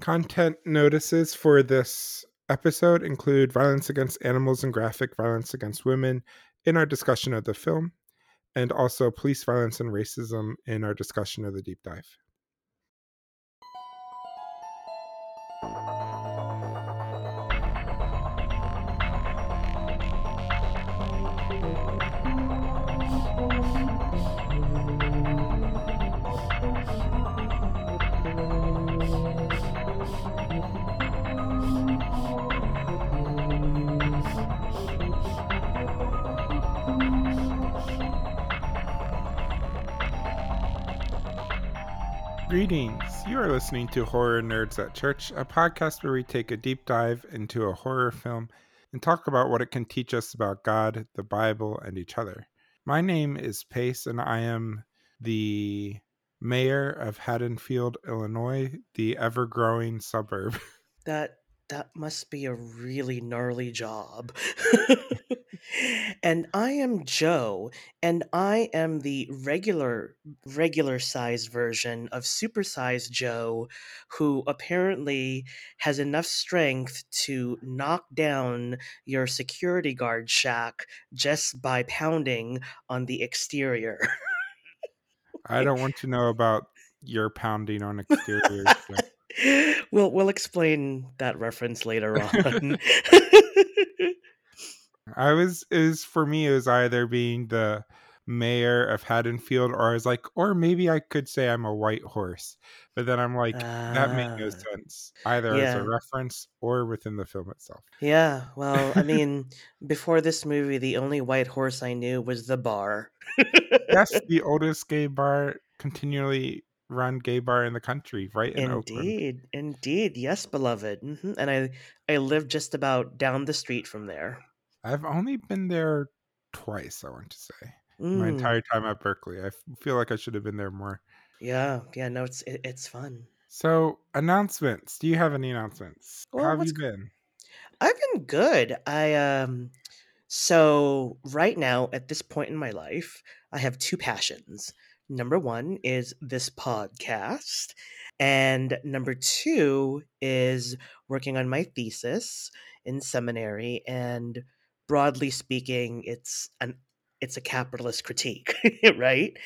Content notices for this episode include violence against animals and graphic violence against women in our discussion of the film, and also police violence and racism in our discussion of the deep dive. Greetings. You are listening to Horror Nerds at Church, a podcast where we take a deep dive into a horror film and talk about what it can teach us about God, the Bible, and each other. My name is Pace, and I am the mayor of Haddonfield, Illinois, the ever growing suburb. That that must be a really gnarly job. and I am Joe, and I am the regular regular size version of supersized Joe, who apparently has enough strength to knock down your security guard shack just by pounding on the exterior. I don't want to know about your pounding on exteriors. Joe. we'll we'll explain that reference later on. I was is for me it was either being the mayor of Haddonfield or I was like, or maybe I could say I'm a white horse. But then I'm like, that made no Ah, sense. Either as a reference or within the film itself. Yeah, well, I mean, before this movie, the only white horse I knew was the bar. Yes, the oldest gay bar continually run gay bar in the country, right in Oakland. Indeed, indeed, yes, beloved. hmm And I, I live just about down the street from there. I've only been there twice, I want to say. My Mm, entire time at Berkeley. I f- feel like I should have been there more. yeah, yeah, no, it's it, it's fun. So, announcements. Do you have any announcements? Well, How have you been? I've been good. I um so right now at this point in my life, I have two passions. Number 1 is this podcast, and number 2 is working on my thesis in seminary and broadly speaking, it's an it's a capitalist critique, right?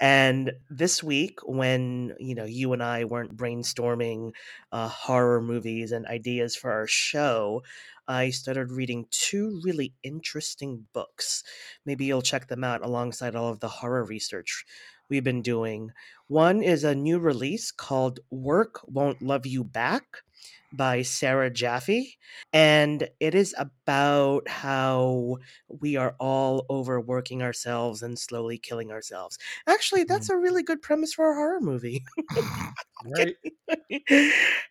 And this week when, you know, you and I weren't brainstorming uh, horror movies and ideas for our show, I started reading two really interesting books. Maybe you'll check them out alongside all of the horror research we've been doing. One is a new release called Work Won't Love You Back by Sarah Jaffe. And it is about how we are all overworking ourselves and slowly killing ourselves. Actually, that's a really good premise for a horror movie. right?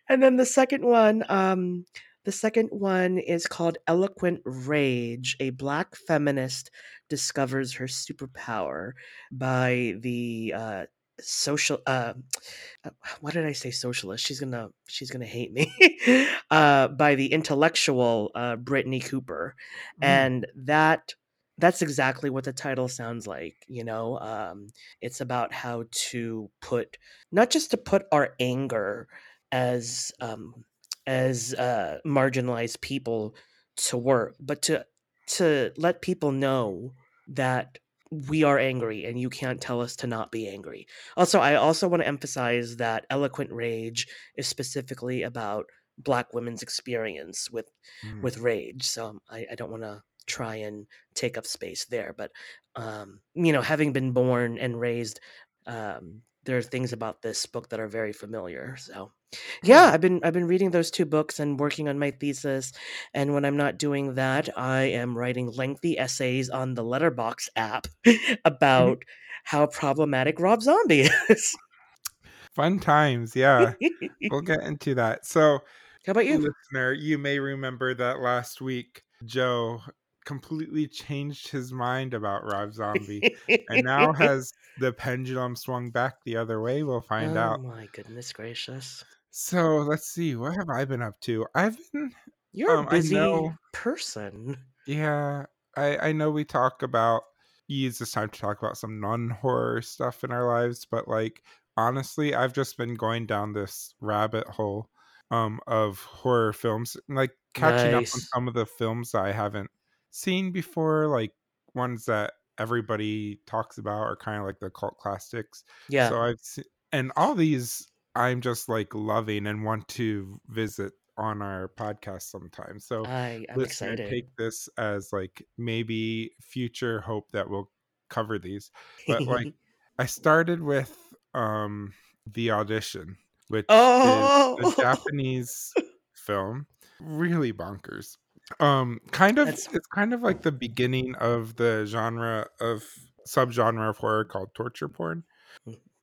and then the second one, um, the second one is called Eloquent Rage. A black feminist discovers her superpower by the uh, social. Uh, uh, what did I say? Socialist. She's gonna. She's gonna hate me. uh, by the intellectual uh, Brittney Cooper, Mm. and that. That's exactly what the title sounds like, you know. Um, it's about how to put not just to put our anger as um, as uh, marginalized people to work, but to to let people know that we are angry and you can't tell us to not be angry. Also, I also want to emphasize that eloquent rage is specifically about black women's experience with Mm. with rage. So I, I don't want to try and take up space there, but um, you know, having been born and raised um, there are things about this book that are very familiar. So, yeah, Mm. I've been I've been reading those two books and working on my thesis. And when I'm not doing that, I am writing lengthy essays on the Letterboxd app about how problematic Rob Zombie is. Fun times, yeah. We'll get into that. So, How about you? listener, you may remember that last week Joe completely changed his mind about Rob Zombie and now has the pendulum swung back the other way. We'll find oh out. my goodness gracious. So, let's see. What have I been up to? I've been You're Um, a busy know- person. Yeah, I I know we talk about use this time to talk about some non-horror stuff in our lives, but like honestly, I've just been going down this rabbit hole um, of horror films, like catching up on some of the films I haven't seen before, like ones that everybody talks about are kind of like the cult classics. Yeah. So I've se- and all these I'm just like loving and want to visit on our podcast sometime. So I I'm listener, excited. take this as like maybe future hope that we'll cover these. But like I started with um the audition, which is a oh, Japanese film, really bonkers. Um kind of that's it's kind of like the beginning of the genre of subgenre of horror called torture porn.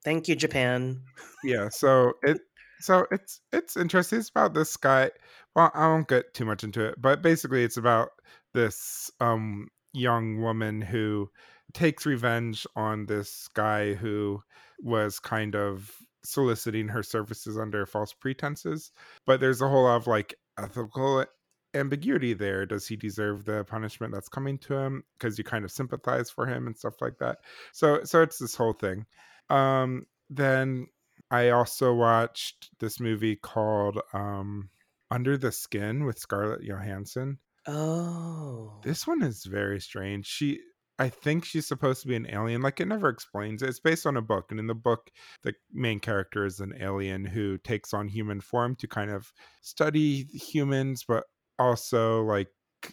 thank you, Japan. Yeah, so it so it's it's interesting. It's about this guy. Well, I won't get too much into it, but basically it's about this um young woman who takes revenge on this guy who was kind of soliciting her services under false pretenses. But there's a whole lot of like ethical ambiguity there. Does he deserve the punishment that's coming to him? Because you kind of sympathize for him and stuff like that. So so it's this whole thing. Um then I also watched this movie called um, Under the Skin with Scarlett Johansson. Oh, This one is very strange. She I think she's supposed to be an alien. Like it never explains it. It's based on a book, and in the book, the main character is an alien who takes on human form to kind of study humans, but also like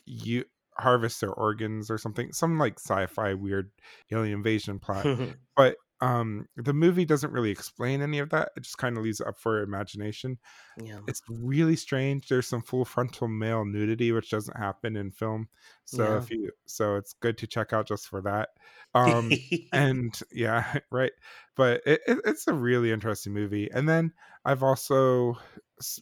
you harvest their organs or something. Some like sci-fi weird alien invasion plot. But um the movie doesn't really explain any of that. It just kind of leaves it up for imagination yeah, it's really strange. There's some full frontal male nudity, which doesn't happen in film. So yeah. if you, so it's good to check out just for that. Um, and yeah, right. But it, it, it's a really interesting movie. And then I've also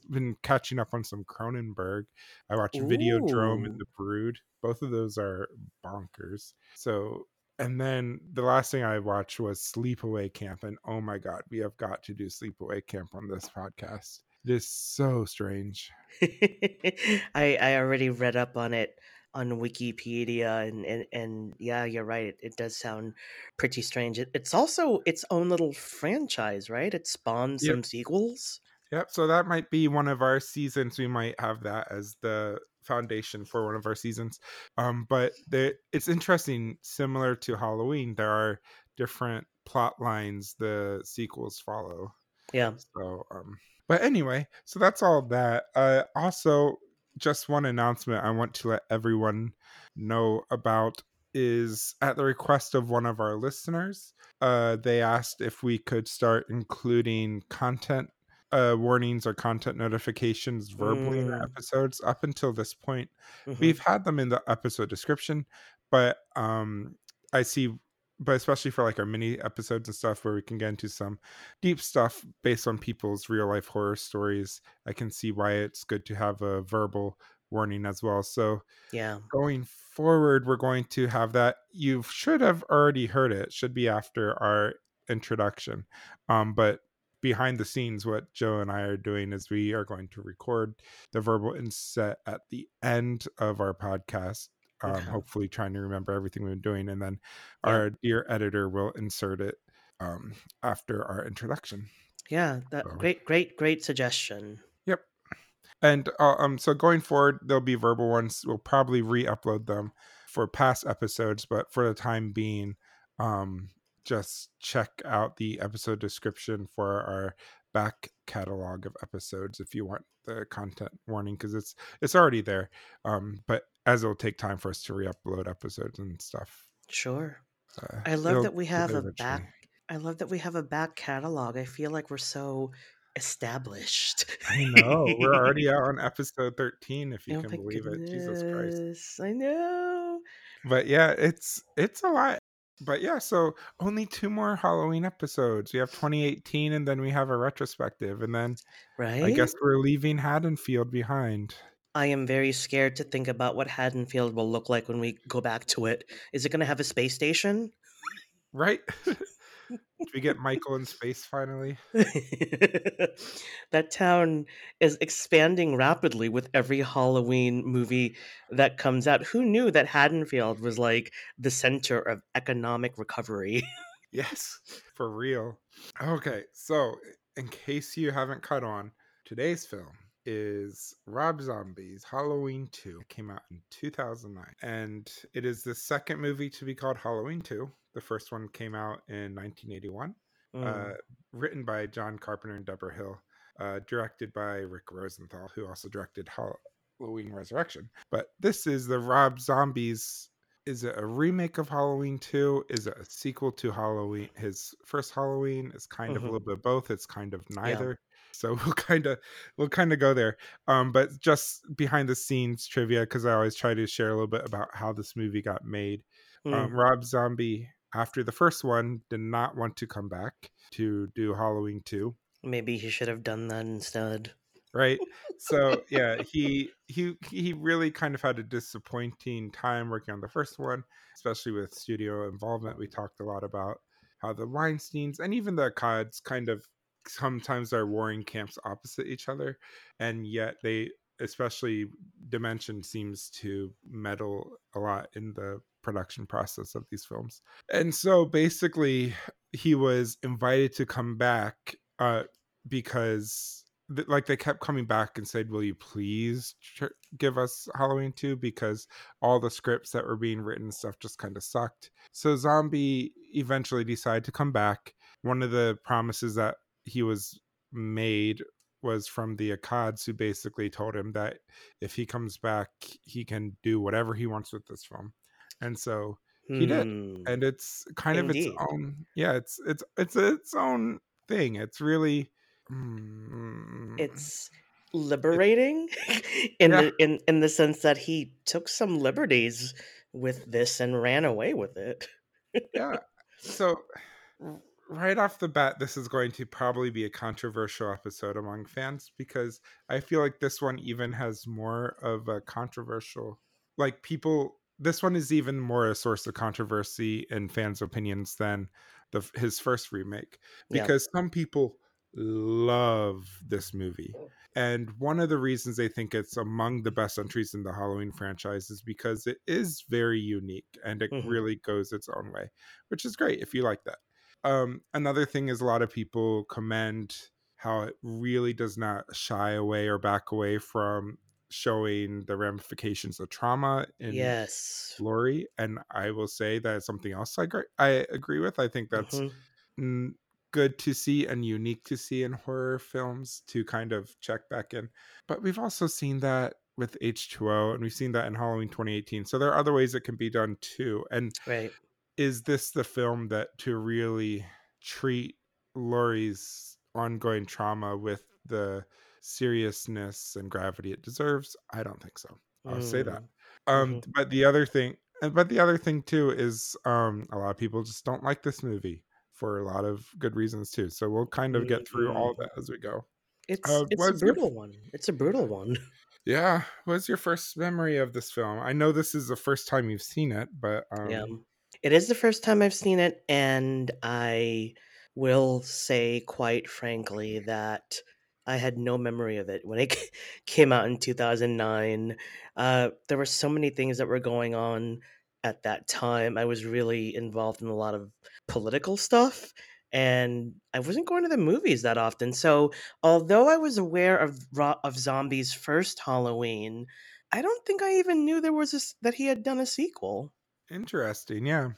been catching up on some Cronenberg. I watched Videodrome and The Brood. Both of those are bonkers. So. And then the last thing I watched was Sleepaway Camp, and oh my god, we have got to do Sleepaway Camp on this podcast. It is so strange. I I already read up on it on Wikipedia, and and, and yeah, you're right. It, it does sound pretty strange. It, it's also its own little franchise, right? It spawned Yep. some sequels. Yep. So that might be one of our seasons. We might have that as the foundation for one of our seasons. Um, but it's interesting, similar to Halloween, there are different plot lines the sequels follow. Yeah. So, um, but anyway, so that's all that. Uh, also, just one announcement I want to let everyone know about is at the request of one of our listeners. Uh, they asked if we could start including content uh, warnings or content notifications verbally in our Mm, episodes. Up until this point, hmm we've had them in the episode description, but um, I see, but especially for like our mini episodes and stuff where we can get into some deep stuff based on people's real life horror stories, I can see why it's good to have a verbal warning as well. So Yeah. going forward, we're going to have that. You should have already heard it. it should be after our introduction. Um, but behind the scenes, what Joe and I are doing is we are going to record the verbal inset at the end of our podcast. Um, Okay. hopefully, trying to remember everything we've been doing, and then Yeah. our dear editor will insert it um, after our introduction. Yeah. That So, great, great, great suggestion. yep. And uh, um, so going forward, there'll be verbal ones. We'll probably re-upload them for past episodes, but for the time being, um, just check out the episode description for our back catalog of episodes if you want the content warning because it's it's already there. Um, but as it'll take time for us to re-upload episodes and stuff, Sure. uh, I love that we have a back. I love that we have a back catalog. I feel like we're so established. I know we're already out on episode thirteen, if you Oh can believe it. Jesus Christ. I know. but yeah it's it's a lot but yeah so only two more halloween episodes we have 2018 and then we have a retrospective and then right. i guess we're leaving haddonfield behind I am very scared to think about what Haddonfield will look like when we go back to it. Is it going to have a space station? right Did we get michael in space finally that town is expanding rapidly with every Halloween movie that comes out. Who knew that Haddonfield was like the center of economic recovery? yes for real okay so in case you haven't caught on today's film is Rob Zombie's Halloween 2. It came out in 2009. And it is the second movie to be called Halloween 2. The first one came out in 1981, Mm. uh, written by John Carpenter and Debra Hill, uh, directed by Rick Rosenthal, who also directed Halloween Resurrection. But this is the Rob Zombies. Is it a remake of Halloween 2? Is it a sequel to Halloween? His first Halloween is kind of a Mhm. little bit of both. It's kind of neither. So we'll kind of we'll kind of go there. Um, but just behind the scenes trivia, because I always try to share a little bit about how this movie got made. Mm. Um, Rob Zombie, after the first one, did not want to come back to do Halloween 2 Maybe he should have done that instead. right so yeah he he he really kind of had a disappointing time working on the first one especially with studio involvement we talked a lot about how the weinsteins and even the Akkads kind of sometimes are warring camps opposite each other and yet they especially dimension seems to meddle a lot in the production process of these films. And so basically he was invited to come back uh because like they kept coming back and said will you please tr- give us halloween 2 because all the scripts that were being written and stuff just kind of sucked. So zombie eventually decided to come back. One of the promises that he was made was from the Akkads, who basically told him that if he comes back, he can do whatever he wants with this film, and so he did. Hmm. and it's kind of its own. Yeah, it's it's it's its own thing. It's really. mm, It's liberating in Yeah. the in in the sense that he took some liberties with this and ran away with it. yeah. So right off the bat, this is going to probably be a controversial episode among fans because I feel like this one even has more of a controversial, like people. This one is even more a source of controversy in fans' opinions than the his first remake Yeah. because some people love this movie. And one of the reasons they think it's among the best entries in the Halloween franchise is because it is very unique and it Mhm. really goes its own way, which is great if you like that. Um, another thing is a lot of people commend how it really does not shy away or back away from showing the ramifications of trauma in yes. Laurie. And I will say that something else I agree, I agree with. I think that's Mhm. mm, good to see and unique to see in horror films to kind of check back in. But we've also seen that with H2O and we've seen that in Halloween 2018. So there are other ways it can be done too. And Right. Is this the film that to really treat Laurie's ongoing trauma with the seriousness and gravity it deserves? I don't think so. I'll say that. Mm. Um, Mhm. but the other thing, uh, but the other thing too is um, a lot of people just don't like this movie for a lot of good reasons too. So we'll kind of get through all Mhm. that as we go. It's Uh, it's a what's your- brutal one. It's a brutal one. Yeah, what's your first memory of this film? I know this is the first time you've seen it, but um, Yeah. It is the first time I've seen it, and I will say quite frankly that I had no memory of it when it came out in 2009. Uh, there were so many things that were going on at that time. I was really involved in a lot of political stuff, and I wasn't going to the movies that often. So, although I was aware of of Zombies' first Halloween, I don't think I even knew there was a that he had done a sequel. Interesting. Yeah.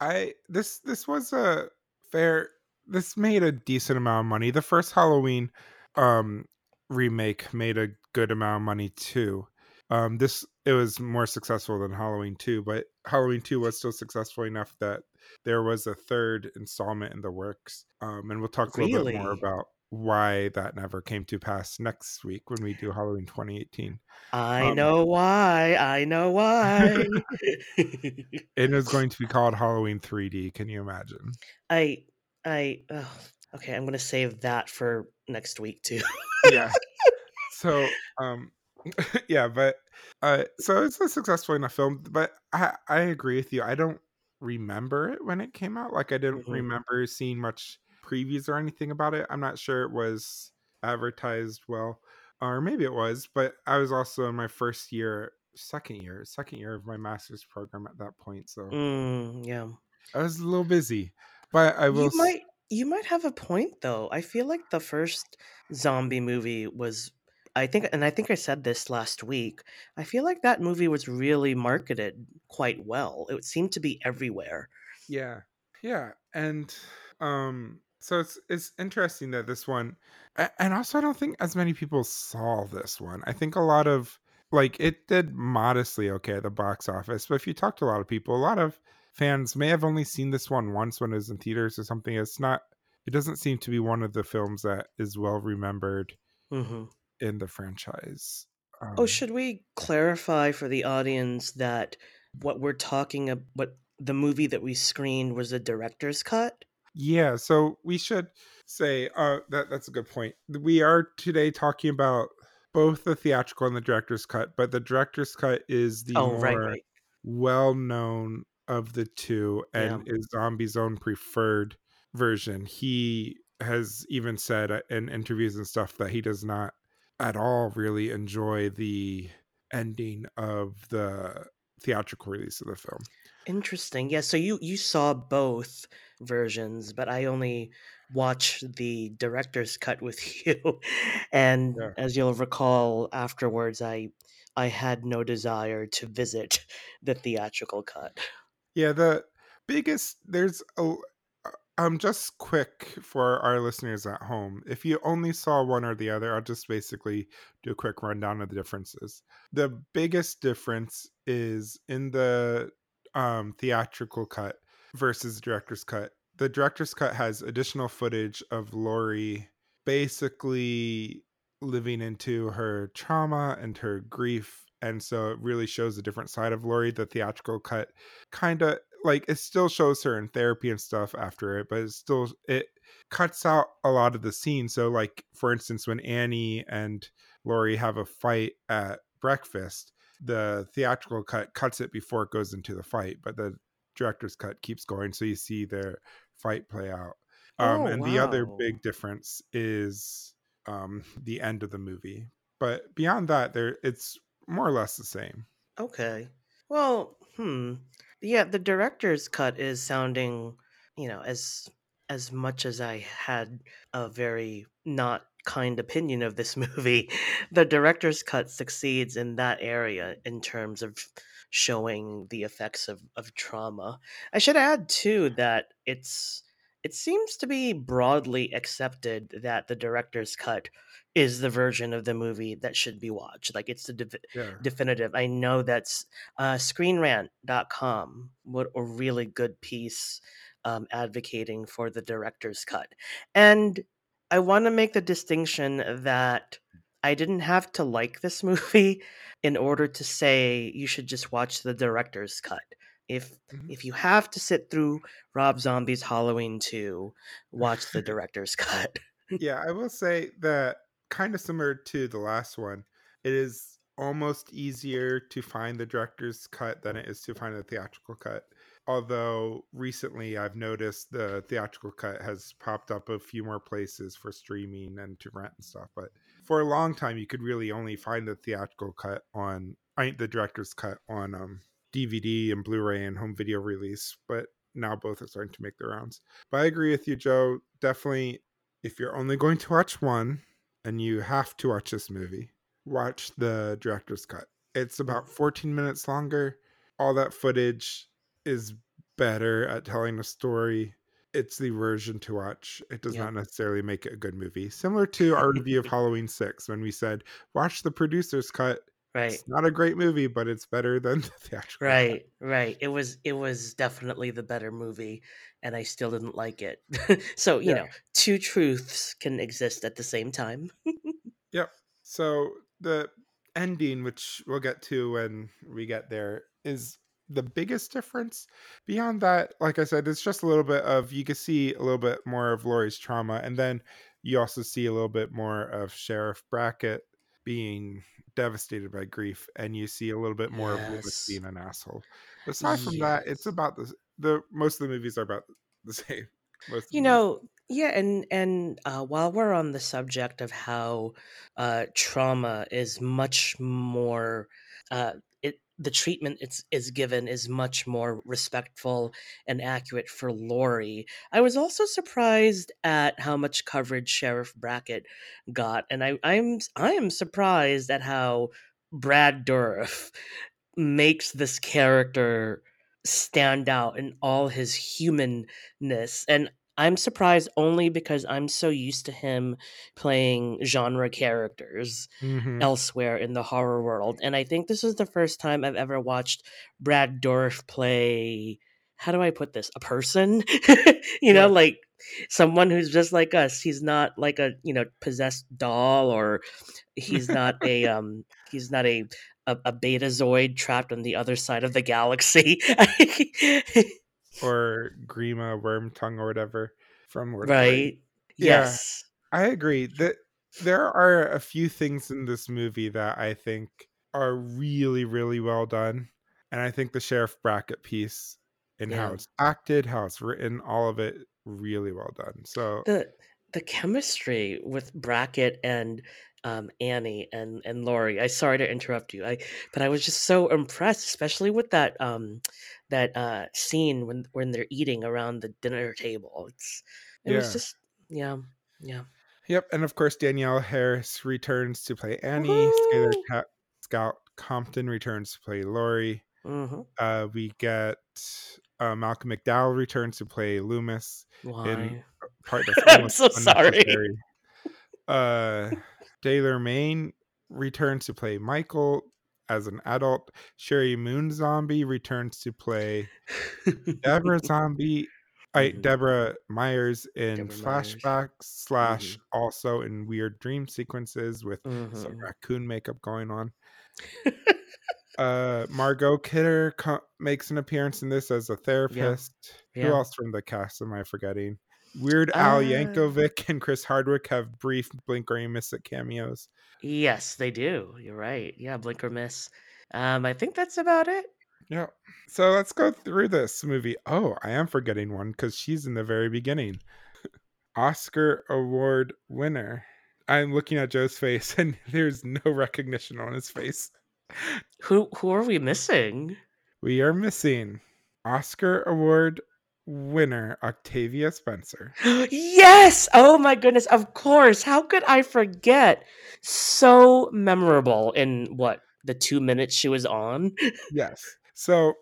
I this this was a fair this made a decent amount of money. The first Halloween um remake made a good amount of money too. Um this it was more successful than Halloween 2, but Halloween 2 was still successful enough that there was a third installment in the works. Um and we'll talk a little bit more about why that never came to pass next week when we do Halloween 2018. I Um, know why. I know why. It is going to be called Halloween 3D. Can you imagine? I I ugh, okay, I'm gonna save that for next week too. yeah so um yeah but uh so it's a successful enough film but i i agree with you i don't remember it when it came out like i didn't Mhm. remember seeing much previews or anything about it i'm not sure it was advertised well or maybe it was but i was also in my first year second year second year of my master's program at that point so Mm, yeah. i was a little busy but i will You might you might have a point though. I feel like the first zombie movie was I think, and I think I said this last week. I feel like that movie was really marketed quite well. It seemed to be everywhere. Yeah. Yeah. And um so it's it's interesting that this one and also I don't think as many people saw this one. I think a lot of like it did modestly okay at the box office, but if you talk to a lot of people, a lot of fans may have only seen this one once when it was in theaters or something. It's not it doesn't seem to be one of the films that is well remembered hmm in the franchise. Oh, Um should we clarify for the audience that what we're talking about, what the movie that we screened was a director's cut? Yeah, so we should say uh that that's a good point. We are today talking about both the theatrical and the director's cut, but the director's cut is the Oh, more right. well-known of the two Yeah. and is Zombie's own preferred version. He has even said uh, in interviews and stuff that he does not at all really enjoy the ending of the theatrical release of the film. Interesting. Yeah, so you you saw both versions, but I only watch the director's cut with you. And Yeah. as you'll recall afterwards, I I had no desire to visit the theatrical cut. Yeah, the biggest there's a uh, um just quick for our listeners at home. If you only saw one or the other, I'll just basically do a quick rundown of the differences. The biggest difference is in the um theatrical cut versus director's cut. The director's cut has additional footage of Laurie basically living into her trauma and her grief. And so it really shows a different side of Laurie. The theatrical cut kind of like it still shows her in therapy and stuff after it, but it still it cuts out a lot of the scene. So like for instance, when Annie and Laurie have a fight at breakfast, the theatrical cut cuts it before it goes into the fight, but the director's cut keeps going, so you see their fight play out. Um, Oh, and the other big difference is um, the end of the movie. But beyond that, there it's more or less the same. Okay. Well, hmm. Yeah, the director's cut is sounding, you know, as as much as I had a very not kind opinion of this movie, the director's cut succeeds in that area in terms of showing the effects of, of trauma. I should add too that it's it seems to be broadly accepted that the director's cut is the version of the movie that should be watched. Like it's the def- Yeah. definitive. I know that's uh, screenrant.com, what a really good piece um, advocating for the director's cut. And I want to make the distinction that I didn't have to like this movie in order to say you should just watch the director's cut. If Mhm. if you have to sit through Rob Zombie's Halloween 2, watch the director's cut. Yeah, I will say that kind of similar to the last one, it is almost easier to find the director's cut than it is to find the theatrical cut. Although recently I've noticed the theatrical cut has popped up a few more places for streaming and to rent and stuff. But for a long time, you could really only find the theatrical cut on, I mean, the director's cut on um, DVD and Blu ray and home video release. But now both are starting to make their rounds. But I agree with you, Joe. Definitely if you're only going to watch one and you have to watch this movie, watch the director's cut. It's about 14 minutes longer. All that footage is better at telling a story. It's the version to watch. It does Yep. not necessarily make it a good movie. Similar to our review of Halloween 6 when we said, watch the producer's cut. Right. It's not a great movie, but it's better than the theatrical cut. Right, right. It was it was definitely the better movie and I still didn't like it. so, you Yeah. know, two truths can exist at the same time. Yep. So the ending, which we'll get to when we get there, is the biggest difference. Beyond that, like I said, it's just a little bit of you can see a little bit more of Laurie's trauma, and then you also see a little bit more of Sheriff Brackett being devastated by grief, and you see a little bit more of Loomis Yes. being an asshole. Aside from that, it's about the the most of the movies are about the same. Most You know, yeah, and and uh, while we're on the subject of how uh, trauma is much more, uh, the treatment it's, is given is much more respectful and accurate for Laurie. I was also surprised at how much coverage Sheriff Brackett got, and I, I'm I am surprised at how Brad Dourif makes this character stand out in all his humanness. And I'm surprised only because I'm so used to him playing genre characters hmm elsewhere in the horror world. And I think this is the first time I've ever watched Brad Dourif play how do I put this? A person? you know, Yeah. like someone who's just like us. He's not like a, you know, possessed doll or he's not a um he's not a a, a betazoid trapped on the other side of the galaxy. Or Grima Wormtongue or whatever from Lord of the Rings. right? Yeah, Yes. I agree that there are a few things in this movie that I think are really, really well done. And I think the Sheriff Brackett piece and how it's acted, how it's written, all of it really well done. So The the chemistry with Brackett and um, Annie and and Laurie. I sorry to interrupt you. I but I was just so impressed, especially with that um that uh scene when when they're eating around the dinner table. It's it was just yeah yeah. Yep. And of course Danielle Harris returns to play Annie. Woohoo! Scout Compton returns to play Laurie. hmm Uh, we get uh, Malcolm McDowell returns to play Loomis in Why? a part that's I'm so sorry. Uh, Tyler Mane returns to play Michael as an adult. Sheri Moon Zombie returns to play Deborah Zombie. I Mhm. Deborah Myers in Deborah Myers. flashbacks slash Mhm. also in weird dream sequences with some Mhm. raccoon makeup going on. Uh, Margot Kidder co- makes an appearance in this as a yeah. therapist. Who Yeah. else from the cast am I forgetting? Weird Al Uh Yankovic and Chris Hardwick have brief blink or miss it cameos. yes, they do. You're right. Yeah, blink or miss. Um, I think that's about it. Yeah. So let's go through this movie. Oh, I am forgetting one because she's in the very beginning. Oscar Award winner. I'm looking at Joe's face and there's no recognition on his face. Who who are we missing? We are missing Oscar Award winner Octavia Spencer. yes! Oh my goodness, of course. How could I forget? So memorable in what, the 2 minutes she was on? Yes. So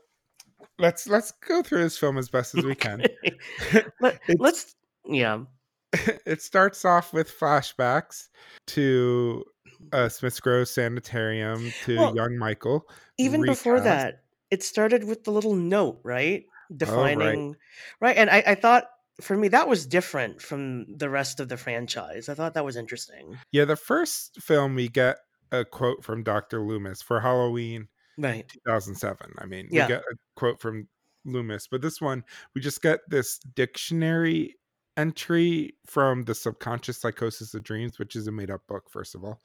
let's let's go through this film as best as we can. Let, let's yeah. it starts off with flashbacks to uh, Smiths Grove Sanitarium to Well, young Michael even before that, it started with the little note, right? Oh, right. Defining right. And I, I thought for me that was different from the rest of the franchise. I thought that was interesting. Yeah, the first film we get a quote from Dr. Loomis for Halloween Right. 2007. I mean, we get a quote from Loomis, but this one we just get this dictionary entry from the subconscious psychosis of dreams, which is a made up book, first of all.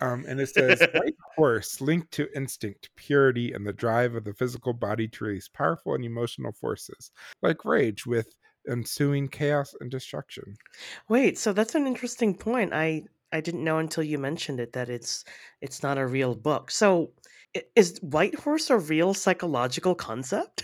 Um, and it says, White horse linked to instinct, purity, and the drive of the physical body to release powerful and emotional forces, like rage, with ensuing chaos and destruction. Wait, so that's an interesting point. I I didn't know until you mentioned it that it's it's not a real book. So is White Horse a real psychological concept?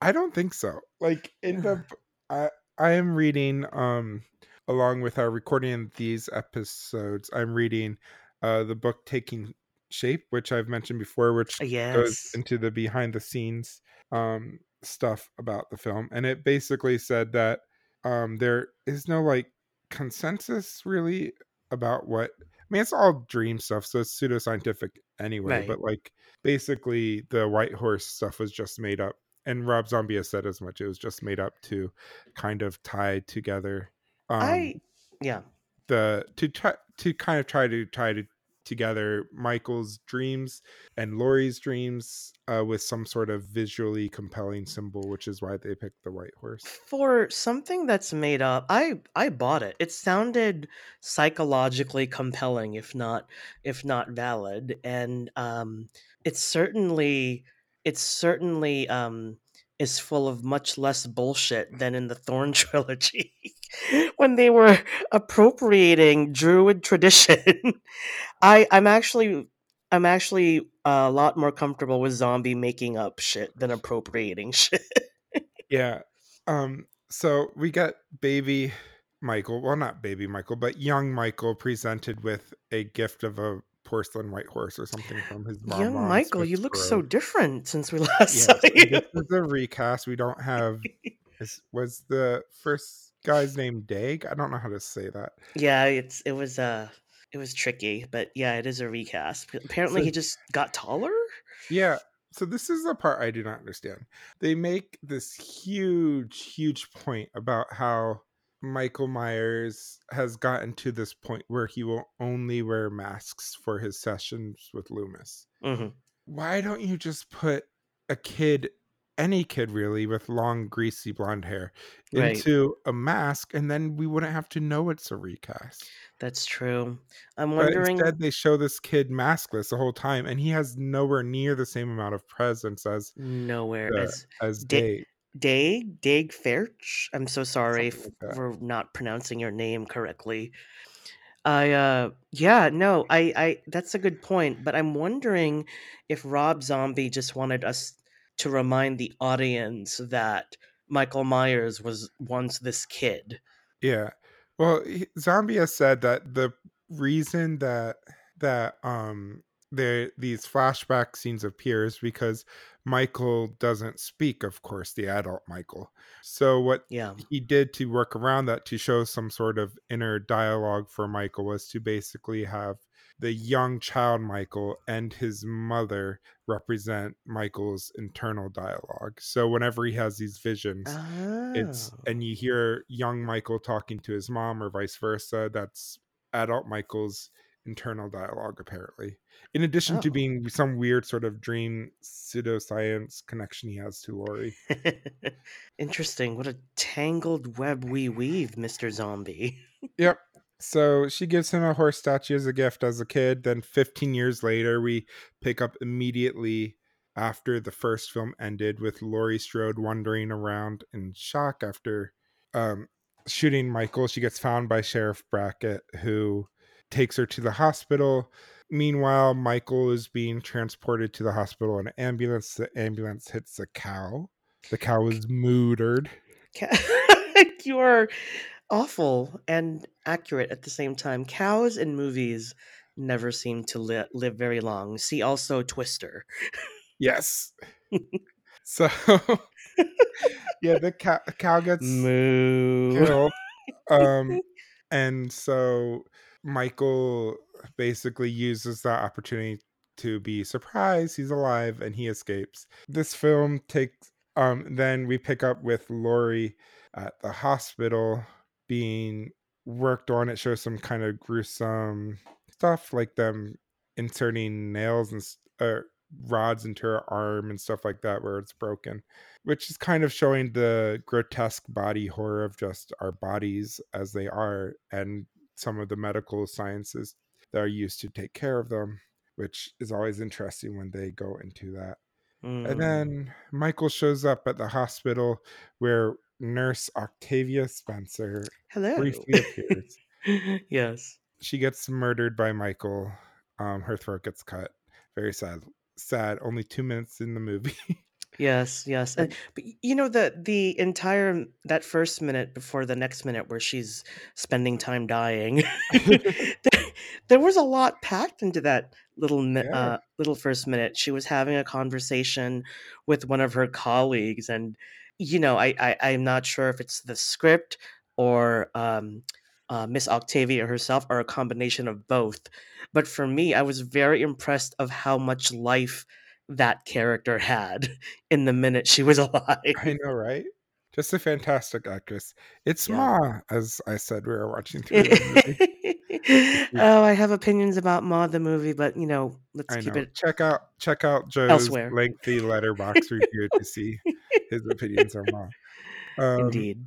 I don't think so. Like in the I I am reading um along with our recording of these episodes, I'm reading uh the book Taking Shape, which I've mentioned before, which goes into the behind the scenes um stuff about the film. And it basically said that um there is no like consensus really about what I mean it's all dream stuff, so it's pseudoscientific anyway, Right. but like basically the white horse stuff was just made up and rob zombie has said as much it was just made up to kind of tie together um I yeah. the to try to kind of try to tie to together michael's dreams and laurie's dreams uh, with some sort of visually compelling symbol which is why they picked the white horse For something that's made up, I I bought it. It sounded psychologically compelling, if not if not valid, and um, it's certainly it's certainly um is full of much less bullshit than in the Thorn trilogy when they were appropriating druid tradition. I I'm actually I'm actually a lot more comfortable with zombie making up shit than appropriating shit. Yeah. Um. So we got baby Michael. Well, not baby Michael, but young Michael presented with a gift of a porcelain white horse or something from his mom. Young Michael, you look so different since we last Yeah, saw you. this is a recast. We don't have. Was the first guy's name Daeg? I don't know how to say that. Yeah, it's it was uh it was tricky, but yeah, it is a recast. Apparently, So- he just got taller. Yeah. So this is the part I do not understand. They make this huge, huge point about how Michael Myers has gotten to this point where he will only wear masks for his sessions with Loomis. hmm Why don't you just put a kid, any kid really, with long, greasy blonde hair Right. into a mask and then we wouldn't have to know it's a recast? That's true. I'm But wondering. instead, they show this kid maskless the whole time, and he has nowhere near the same amount of presence as Nowhere the- as as Da- Dave. Daeg Daeg Faerch. I'm so sorry f- Something like for not pronouncing your name correctly. I uh yeah, no, I I that's a good point, but I'm wondering if Rob Zombie just wanted us to remind the audience that Michael Myers was once this kid. Yeah. Well, Zombie has said that the reason that that um there these flashback scenes appear is because Michael doesn't speak, of course, the adult Michael. So what Yeah. he did to work around that to show some sort of inner dialogue for Michael was to basically have the young child Michael and his mother represent Michael's internal dialogue. So whenever he has these visions, it's Oh. and you hear young Michael talking to his mom or vice versa, that's adult Michael's internal dialogue apparently. In addition to Oh. being some weird sort of dream pseudoscience connection he has to Laurie. Interesting. What a tangled web we weave, Mr. Zombie. Yep. So she gives him a horse statue as a gift as a kid. Then 15 years later, we pick up immediately after the first film ended with Laurie Strode wandering around in shock after um, shooting Michael. She gets found by Sheriff Brackett, who takes her to the hospital. Meanwhile, Michael is being transported to the hospital in an ambulance. The ambulance hits a cow. The cow is murdered. Ca- you are awful and accurate at the same time. Cows in movies never seem to li- live very long. See also Twister. Yes. so yeah, the cow, cow gets Moo. killed. Um and so Michael basically uses that opportunity to be surprised he's alive and he escapes. This film takes um then we pick up with Laurie at the hospital being worked on. It shows some kind of gruesome stuff like them inserting nails and uh, rods into her arm and stuff like that where it's broken which is kind of showing the grotesque body horror of just our bodies as they are and some of the medical sciences that are used to take care of them which is always interesting when they go into that Mm. and then michael shows up at the hospital where nurse octavia spencer hello. briefly appears yes. she gets murdered by Michael. Um, her throat gets cut. Very sad. Sad. Only two minutes in the movie. Yes, yes. And, but you know the the entire that first minute before the next minute where she's spending time dying, there, there was a lot packed into that little mi- Yeah. uh, little first minute. She was having a conversation with one of her colleagues, and you know, I, I I'm not sure if it's the script or um, uh, Miss Octavia herself, or a combination of both. But for me, I was very impressed of how much life that character had in the minute she was alive. I know, right? Just a fantastic actress. It's Yeah. Ma, as I said we were watching through the movie. oh, I have opinions about Ma the movie, but you know, let's I keep know. it. Check out check out Joe's Elsewhere. lengthy Letterboxd review to see his opinions on Ma. Um, Indeed.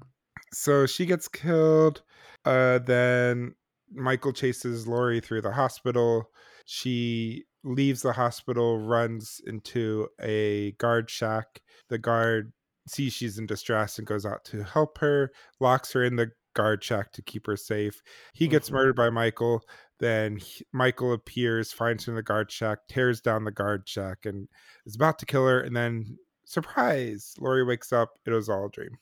so she gets killed uh then michael chases laurie through the hospital she leaves the hospital runs into a guard shack the guard sees she's in distress and goes out to help her locks her in the guard shack to keep her safe he gets Mhm. murdered by michael then he, Michael appears, finds her in the guard shack, tears down the guard shack, and is about to kill her. And then, surprise! Laurie wakes up. It was all a dream.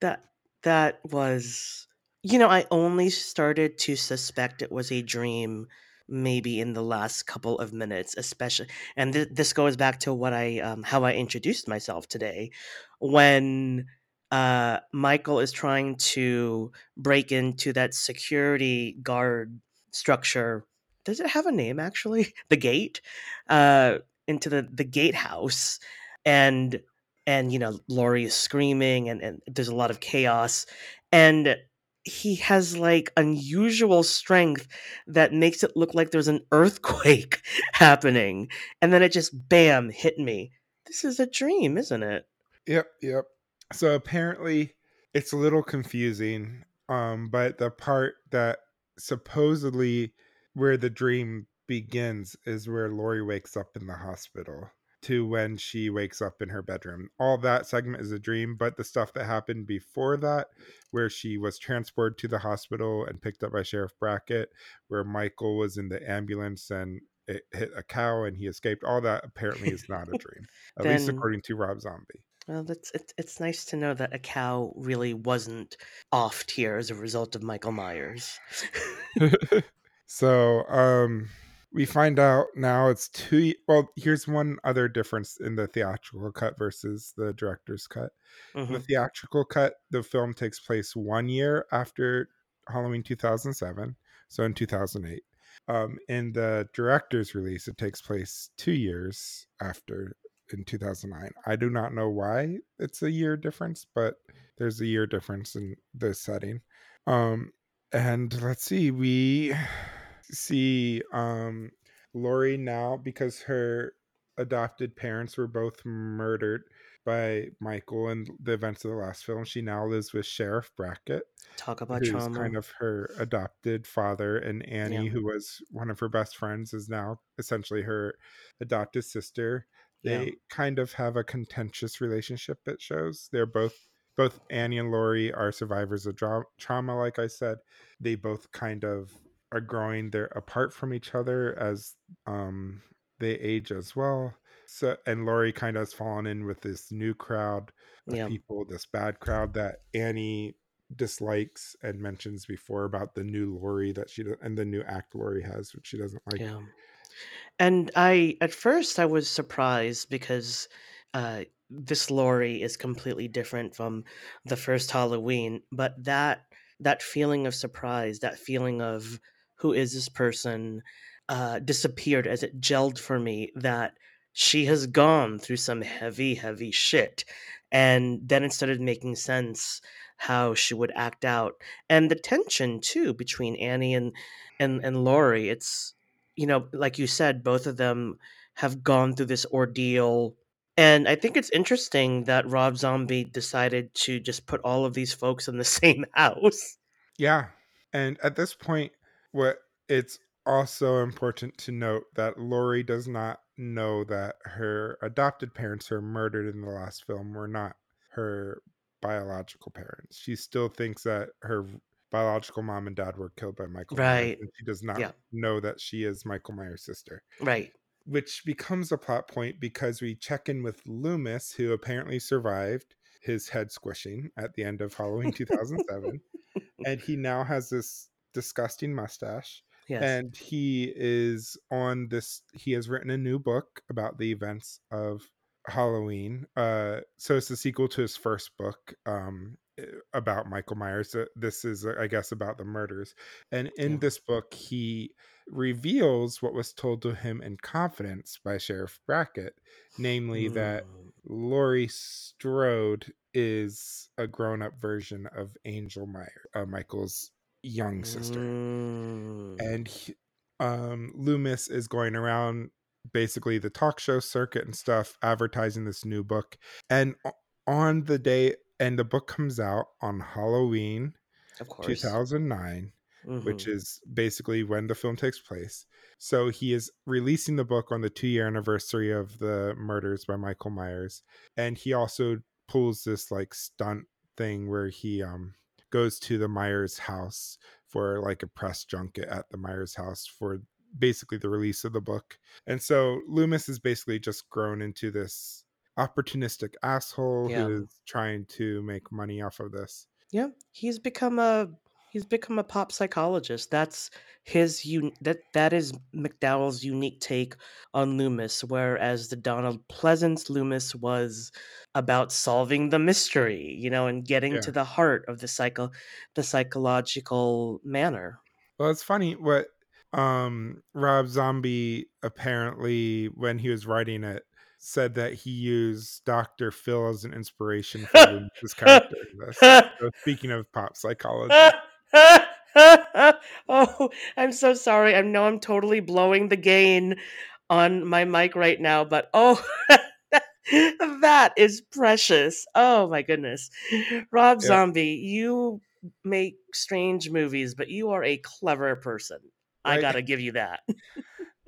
That that was, you know, I only started to suspect it was a dream maybe in the last couple of minutes, especially. And th- this goes back to what I um, how I introduced myself today, when uh, Michael is trying to break into that security guard structure. Does it have a name actually? The gate, uh, into the the gatehouse, and and you know Laurie is screaming, and and there's a lot of chaos, and he has like unusual strength that makes it look like there's an earthquake happening, and then it just bam hit me. This is a dream, isn't it? Yep, yep. So apparently it's a little confusing. Um, but the part that supposedly where the dream begins is where Laurie wakes up in the hospital to when she wakes up in her bedroom. All that segment is a dream, but the stuff that happened before that, where she was transported to the hospital and picked up by Sheriff Brackett, where Michael was in the ambulance and it hit a cow and he escaped, all that apparently is not a dream, at least according to Rob Zombie. Well, that's it's it's nice to know that a cow really wasn't offed here as a result of Michael Myers. so um we find out now it's two well here's one other difference in the theatrical cut versus the director's cut. The Mhm. theatrical cut the film takes place one year after halloween 2007 so in 2008 um in the director's release it takes place two years after in 2009 i do not know why it's a year difference but there's a year difference in the setting. Um and let's see we see um Laurie now because her adopted parents were both murdered by Michael in the events of the last film. She now lives with Sheriff Brackett, Talk about who's trauma. kind of her adopted father, and Annie, Yeah. who was one of her best friends, is now essentially her adopted sister. Yeah. They kind of have a contentious relationship. It shows they're both both Annie and Laurie are survivors of dra- trauma. Like I said, they both kind of are growing. They're apart from each other as um, they age as well. So and Laurie kind of has fallen in with this new crowd of Yeah. people, this bad crowd that Annie dislikes and mentions before about the new Laurie that she and the new act Laurie has, which she doesn't like. Yeah. And I, at first, I was surprised because uh, this Laurie is completely different from the first Halloween. But that that feeling of surprise, that feeling of who is this person, uh, disappeared as it gelled for me. That she has gone through some heavy, heavy shit, and then it started making sense how she would act out, and the tension too between Annie and and and Laurie. It's you know, like you said, both of them have gone through this ordeal. And I think it's interesting that Rob Zombie decided to just put all of these folks in the same house. Yeah. And at this point, what it's also important to note that Laurie does not know that her adopted parents who were murdered in the last film were not her biological parents. She still thinks that her biological mom and dad were killed by Michael Right. and she does not Yeah. know that she is Michael Myers' sister. Right. which becomes a plot point because we check in with Loomis, who apparently survived his head squishing at the end of Halloween 2007. and he now has this disgusting mustache. Yes. And he is on this, he has written a new book about the events of Halloween. Uh, so it's the sequel to his first book um, eh, about Michael Myers. Uh, This is, I guess, about the murders. And in Yeah. this book, he reveals what was told to him in confidence by Sheriff Brackett, namely that Mm. Laurie Strode is a grown-up version of Angel Myers, uh, Michael's young sister, Mm. and he, um, Loomis is going around basically the talk show circuit and stuff, advertising this new book. And on the day, and the book comes out on Halloween of course. 2009 which Mhm. is basically when the film takes place. So he is releasing the book on the two year anniversary of the murders by Michael Myers. And he also pulls this like stunt thing where he um goes to the Myers house for like a press junket at the Myers house for basically the release of the book. And so Loomis is basically just grown into this opportunistic asshole Yeah. who is trying to make money off of this. Yeah, he's become a he's become a pop psychologist. That's his un- that that is McDowell's unique take on Loomis, whereas the Donald Pleasence Loomis was about solving the mystery, you know, and getting Yeah. to the heart of the psycho the psychological manner. Well, it's funny what um Rob Zombie apparently when he was writing it said that he used Dr. Phil as an inspiration for Loomis's character. So speaking of pop psychology. oh, I'm so sorry. I know I'm totally blowing the gain on my mic right now, but oh, that is precious. Oh my goodness. Rob Yeah. Zombie, you make strange movies, but you are a clever person. I gotta give you that.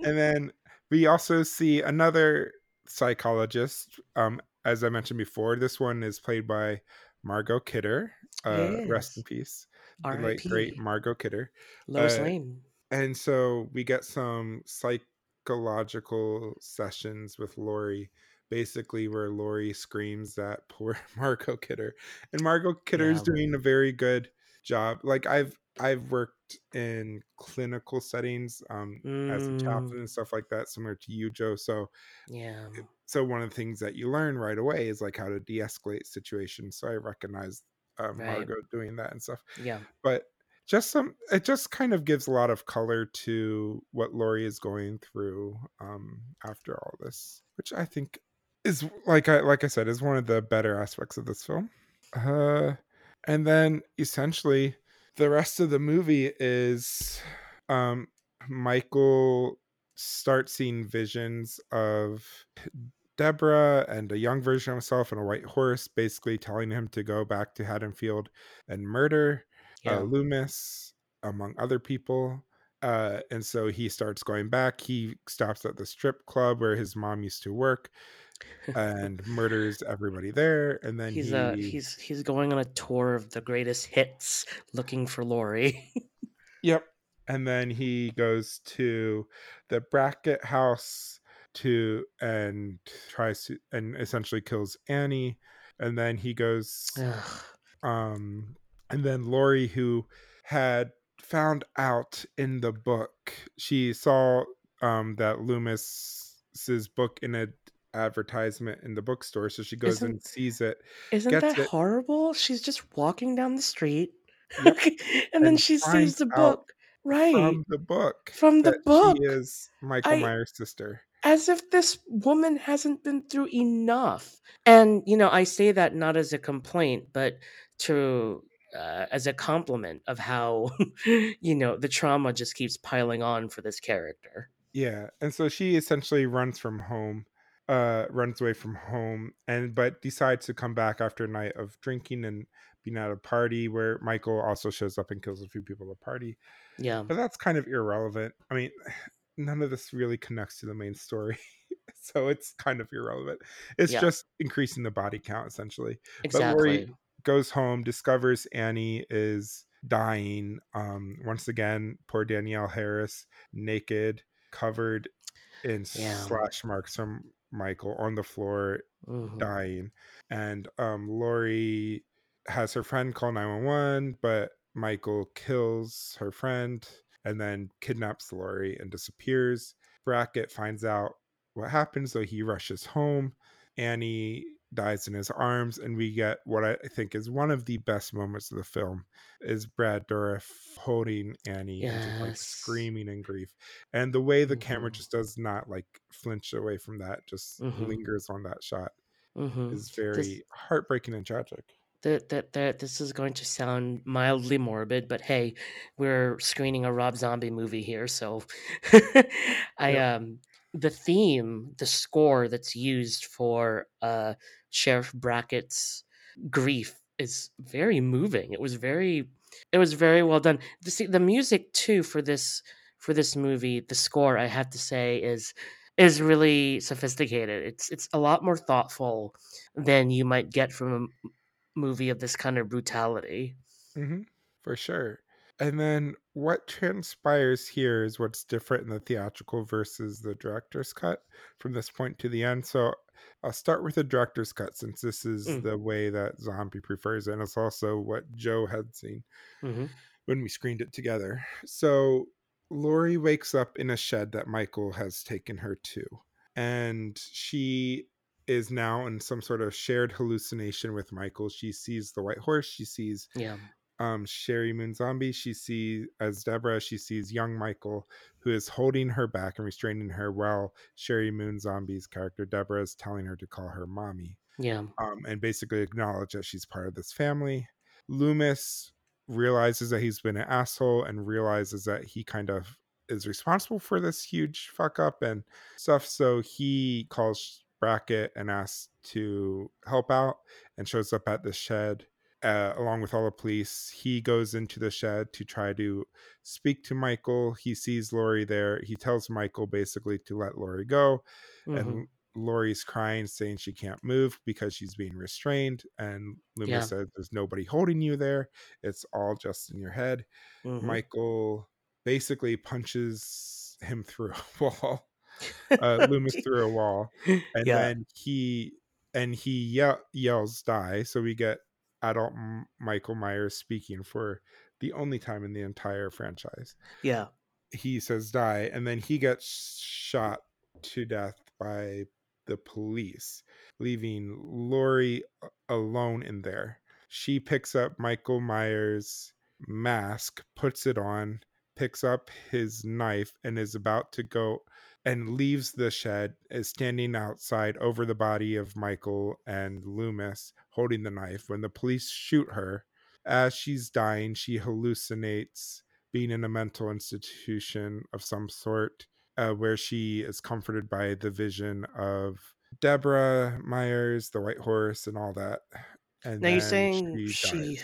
and then we also see another psychologist. Um, as I mentioned before, this one is played by Margot Kidder. Uh, rest in Yes. Peace. The late great Margot Kidder. Lois uh, Lane. And so we get some psychological sessions with Laurie, basically where Laurie screams at poor Margot Kidder. And Margot Kidder is Yeah. doing a very good job. Like I've I've worked in clinical settings um as a chaplain Mm, and stuff like that, similar to you, Joe. So yeah. so one of the things that you learn right away is like how to de-escalate situations. So I recognize uh, Right. Margot doing that and stuff Yeah. but just some it just kind of gives a lot of color to what Laurie is going through um after all this which I think is like I like I said is one of the better aspects of this film uh and then essentially the rest of the movie is um Michael starts seeing visions of Deborah and a young version of himself and a white horse basically telling him to go back to Haddonfield and murder uh, Loomis, among other people. Uh, and so he starts going back. He stops at the strip club where his mom used to work and murders everybody there. And then He's he, uh he's he's going on a tour of the greatest hits looking for Laurie. yep. And then he goes to the Brackett house to and tries to and essentially kills Annie. And then he goes Ugh. um and then Laurie who had found out in the book she saw um that Loomis's book in a advertisement in the bookstore so she goes Isn't- and sees it Isn't Gets that it. horrible? She's just walking down the street Yep. and then she sees the book. Right. from the book From the book. she is Michael I- Myers' sister as if this woman hasn't been through enough. And you know, I say that not as a complaint, but to uh, as a compliment of how you know the trauma just keeps piling on for this character. Yeah, and so she essentially runs from home, uh, runs away from home, and but decides to come back after a night of drinking and being at a party where Michael also shows up and kills a few people at the party. Yeah, But that's kind of irrelevant. I mean, none of this really connects to the main story, so it's kind of irrelevant. It's Yeah. just increasing the body count essentially. Laurie- exactly. Goes home, discovers Annie is dying. Um, once again, poor Danielle Harris, naked, covered in Yeah. slash marks from Michael on the floor, Mhm. dying. And um, Laurie has her friend call 911, but Michael kills her friend and then kidnaps Laurie and disappears. Brackett finds out what happens, so he rushes home. Annie dies in his arms, and we get what I think is one of the best moments of the film is Brad Dourif holding Annie and just like screaming in grief. And the way the camera Mhm. just does not like flinch away from that, just Mhm. lingers on that shot Mhm. is very heartbreaking and tragic. That that that this is going to sound mildly morbid, but hey, we're screening a Rob Zombie movie here, so I Yeah. um the theme, the score that's used for uh Sheriff Brackett's grief is very moving. It was very it was very well done. The see, the music too for this for this movie, the score I have to say is is really sophisticated. It's it's a lot more thoughtful than you might get from a movie of this kind of brutality. hmm for sure. and then what transpires here is what's different in the theatrical versus the director's cut from this point to the end. So I'll start with the director's cut since this is Mm. the way that Zombie prefers, it, and it's also what Joe had seen hmm when we screened it together. So Laurie wakes up in a shed that Michael has taken her to, and she is now in some sort of shared hallucination with Michael. She sees the white horse, she sees Yeah. um, Sheri Moon Zombie. She sees as Deborah, she sees young Michael who is holding her back and restraining her while Sheri Moon Zombie's character Deborah is telling her to call her mommy Yeah. um, and basically acknowledge that she's part of this family. Loomis realizes that he's been an asshole and realizes that he kind of is responsible for this huge fuck up and stuff. So he calls Brackett and asks to help out and shows up at the shed uh, along with all the police. He goes into the shed to try to speak to Michael. He sees Laurie there. He tells Michael basically to let Laurie go. hmm And Laurie's crying, saying she can't move because she's being restrained. And Loomis Yeah. says, There's nobody holding you there. It's all just in your head. hmm Michael basically punches him through a wall. Uh, Loomis through a wall. And yeah. then he and he ye- yells die. So we get adult M- Michael Myers speaking for the only time in the entire franchise Yeah. he says die and then he gets shot to death by the police leaving laurie alone in there she picks up michael myers mask puts it on picks up his knife and is about to go and leaves the shed is standing outside over the body of michael and loomis holding the knife when the police shoot her as she's dying she hallucinates being in a mental institution of some sort uh, where she is comforted by the vision of Deborah Myers, the white horse, and all that. And Now you're saying she, she.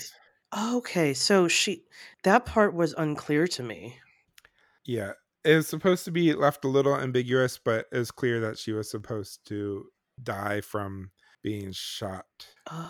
Okay, so she. That part was unclear to me. Yeah. Was supposed to be left a little ambiguous, but it's clear that she was supposed to die from being shot.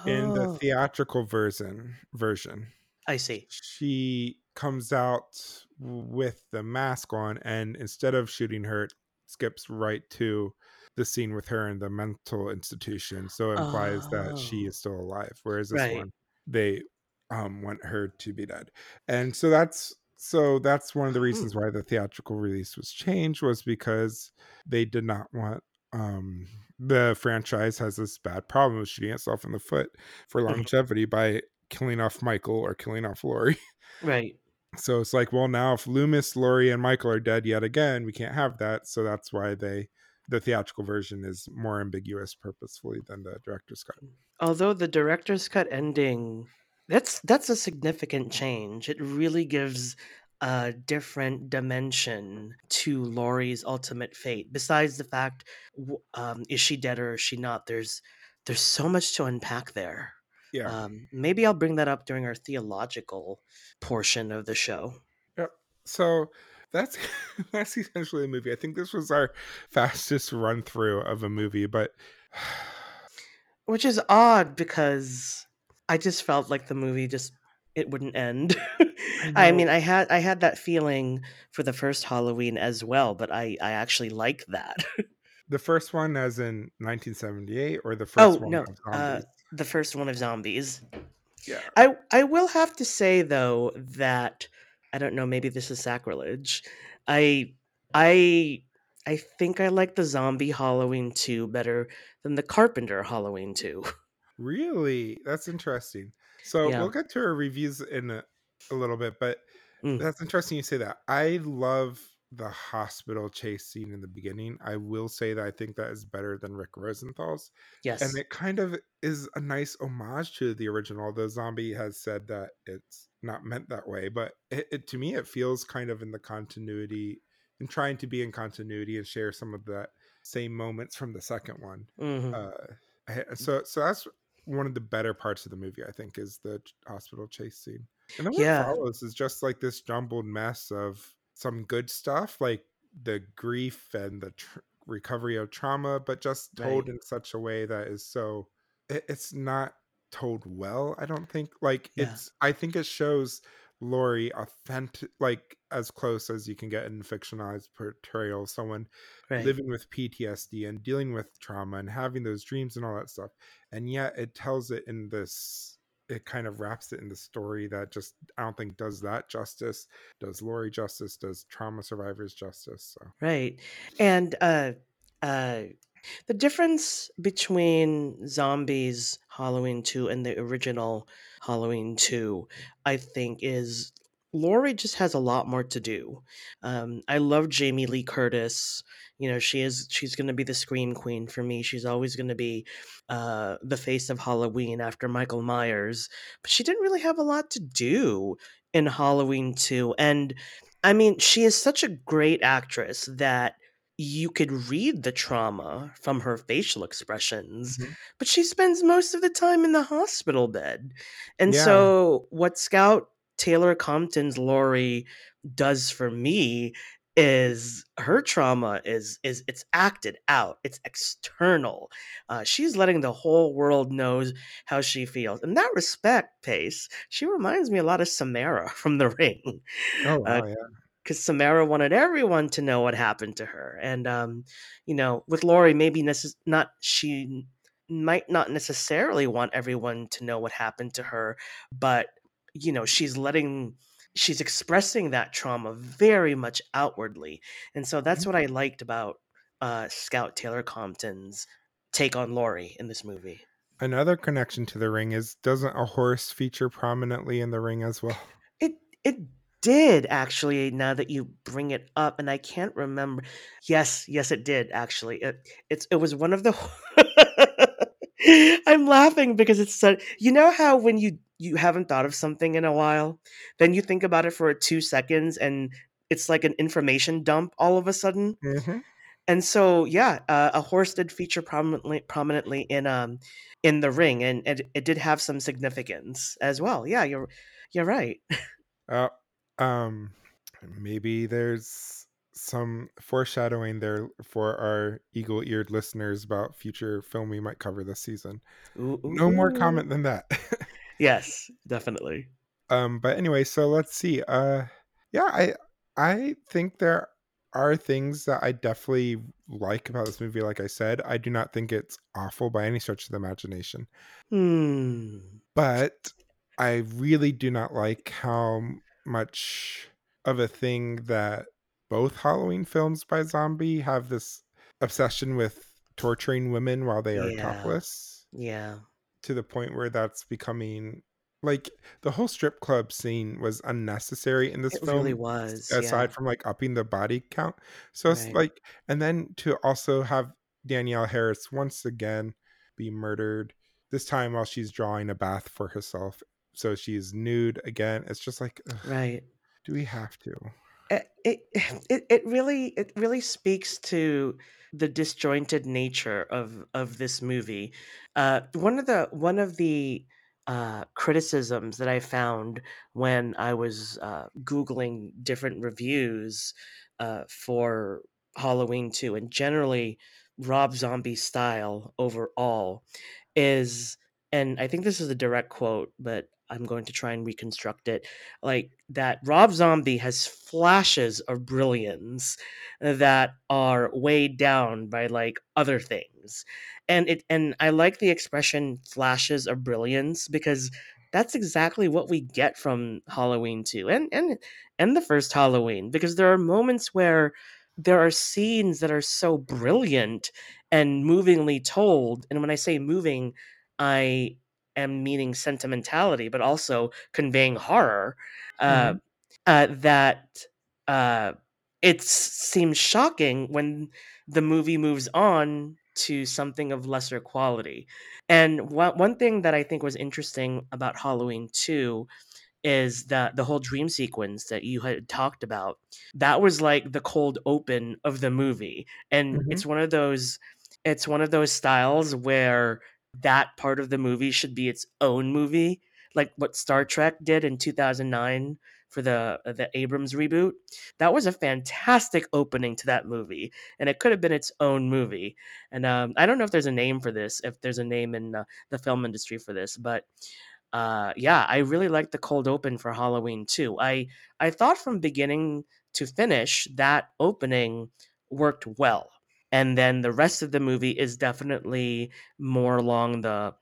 In the Oh, theatrical version version, I see. she comes out with the mask on and instead of shooting her it skips right to the scene with her in the mental institution so it implies that she Oh, is still alive whereas this right. one they um want her to be dead and so that's so that's one of the Hmm. reasons why the theatrical release was changed was because they did not want um the franchise has this bad problem of shooting itself in the foot for Mhm. longevity by killing off michael or killing off laurie Right. so it's like, well, now if Loomis, Laurie, and Michael are dead yet again, we can't have that. So that's why they the theatrical version is more ambiguous purposefully than the director's cut. Although the director's cut ending, that's that's a significant change. It really gives a different dimension to Laurie's ultimate fate. Besides the fact, um, is she dead or is she not? There's there's so much to unpack there. Yeah. Um, maybe I'll bring that up during our theological portion of the show. Yep. So that's that's essentially a movie. I think this was our fastest run through of a movie, but Which is odd because I just felt like the movie just it wouldn't end. I I mean, I had I had that feeling for the first Halloween as well, but I I actually like that. the first one as in 1978 or the first Oh one no, of uh, the first one of zombies. Yeah. I I will have to say though that I don't know, maybe this is sacrilege. I I I think I like the zombie Halloween 2 better than the Carpenter Halloween 2. Really? That's interesting. So Yeah. we'll get to our reviews in a, a little bit, but Mm, that's interesting you say that. I love the hospital chase scene in the beginning. I will say that I think that is better than Rick Rosenthal's. Yes. And it kind of is a nice homage to the original, although Zombie has said that it's not meant that way. But it, it to me, it feels kind of in the continuity and trying to be in continuity and share some of that same moments from the second one. hmm Uh, so so that's one of the better parts of the movie. I think is the hospital chase scene, and then what Yeah. follows is just like this jumbled mess of some good stuff, like the grief and the tr- recovery of trauma, but just told Right. in such a way that is so it, it's not told well. I don't think like Yeah. it's. I think it shows Laurie authentic, like as close as you can get in fictionalized portrayal, someone Right. living with PTSD and dealing with trauma and having those dreams and all that stuff. And yet it tells it in this, it kind of wraps it in the story that just, I don't think does that justice, does Laurie justice, does trauma survivors justice. So, Right. And uh uh the difference between Zombies Halloween 2 and the original Halloween 2, I think, is Laurie just has a lot more to do. Um, I love Jamie Lee Curtis. You know, she is she's gonna be the scream queen for me. She's always gonna be uh the face of Halloween after Michael Myers. But she didn't really have a lot to do in Halloween 2. And I mean, she is such a great actress that you could read the trauma from her facial expressions, Mhm. but she spends most of the time in the hospital bed. And Yeah. so, what Scout Taylor Compton's Laurie does for me is her trauma is is it's acted out it's external uh, she's letting the whole world knows how she feels in that respect pace she reminds me a lot of samara from the ring oh, uh, yeah. Because Samara wanted everyone to know what happened to her. And um, you know, with Laurie, maybe necess- not she might not necessarily want everyone to know what happened to her, but you know, she's letting she's expressing that trauma very much outwardly. And so that's Mhm. what I liked about uh, Scout Taylor Compton's take on Laurie in this movie. Another connection to the ring is doesn't a horse feature prominently in the ring as well? It it did actually now that you bring it up and I can't remember. Yes, yes it did actually. It it's it was one of the I'm laughing because it's so you know how when you you haven't thought of something in a while, then you think about it for 2 seconds and it's like an information dump all of a sudden. Mm-hmm. And so yeah, uh, a horse did feature prominently prominently in um in the ring and it, it did have some significance as well. Yeah, you're you're right. Uh, um, maybe there's some foreshadowing there for our eagle-eared listeners about future film we might cover this season. Ooh, No more comment than that. Yes, definitely. um, but anyway, so let's see. Uh, yeah, I I think there are things that I definitely like about this movie. Like I said, I do not think it's awful by any stretch of the imagination. Hmm. but I really do not like how much of a thing that both Halloween films by Zombie have this obsession with torturing women while they are Yeah. topless Yeah. to the point where that's becoming like the whole strip club scene was unnecessary in this It film really was. aside Yeah. from like upping the body count. So it's Right. like, and then to also have Danielle Harris once again be murdered, this time while she's drawing a bath for herself. So she's nude again. It's just like, ugh, Right. do we have to? It, it it it really it really speaks to the disjointed nature of of this movie. Uh, one of the one of the uh, criticisms that I found when I was uh, googling different reviews uh, for Halloween two, and generally Rob Zombie style overall, is and I think this is a direct quote, but I'm going to try and reconstruct it like that Rob Zombie has flashes of brilliance that are weighed down by like other things. And it and I like the expression flashes of brilliance because that's exactly what we get from Halloween 2 and and and the first Halloween because there are moments where there are scenes that are so brilliant and movingly told and when I say moving I am meaning sentimentality but also conveying horror uh, Mhm. uh, that uh, it seems shocking when the movie moves on to something of lesser quality. And one, one thing that I think was interesting about Halloween 2 is that the whole dream sequence that you had talked about that was like the cold open of the movie and Mhm. it's one of those it's one of those styles where that part of the movie should be its own movie like what Star Trek did in 2009 for the uh, the Abrams reboot. That was a fantastic opening to that movie and it could have been its own movie. And um, I don't know if there's a name for this if there's a name in uh, the film industry for this but uh, yeah, I really liked the cold open for Halloween too. I I thought from beginning to finish that opening worked well, and then the rest of the movie is definitely more along the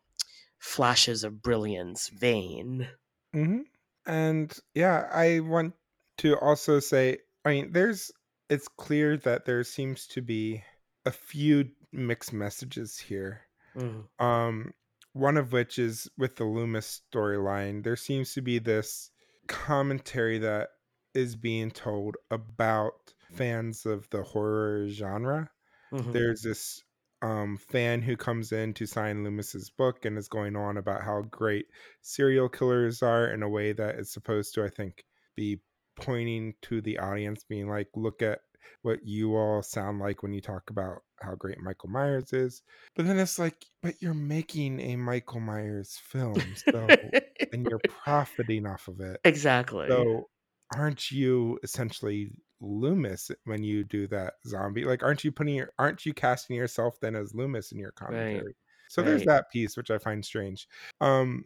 flashes of brilliance vein. hmm And yeah, I want to also say, I mean, there's, it's clear that there seems to be a few mixed messages here. Mm, Um, one of which is with the Loomis storyline. There seems to be this commentary that is being told about fans of the horror genre. Mhm, There's this um, fan who comes in to sign Loomis's book and is going on about how great serial killers are in a way that is supposed to, I think, be pointing to the audience, being like, look at what you all sound like when you talk about how great Michael Myers is. But then it's like, but you're making a Michael Myers film, so and you're profiting off of it. exactly. So aren't you essentially Loomis when you do that zombie? Like, aren't you putting your aren't you casting yourself then as Loomis in your Right, commentary? So there's that piece which I find strange. Um,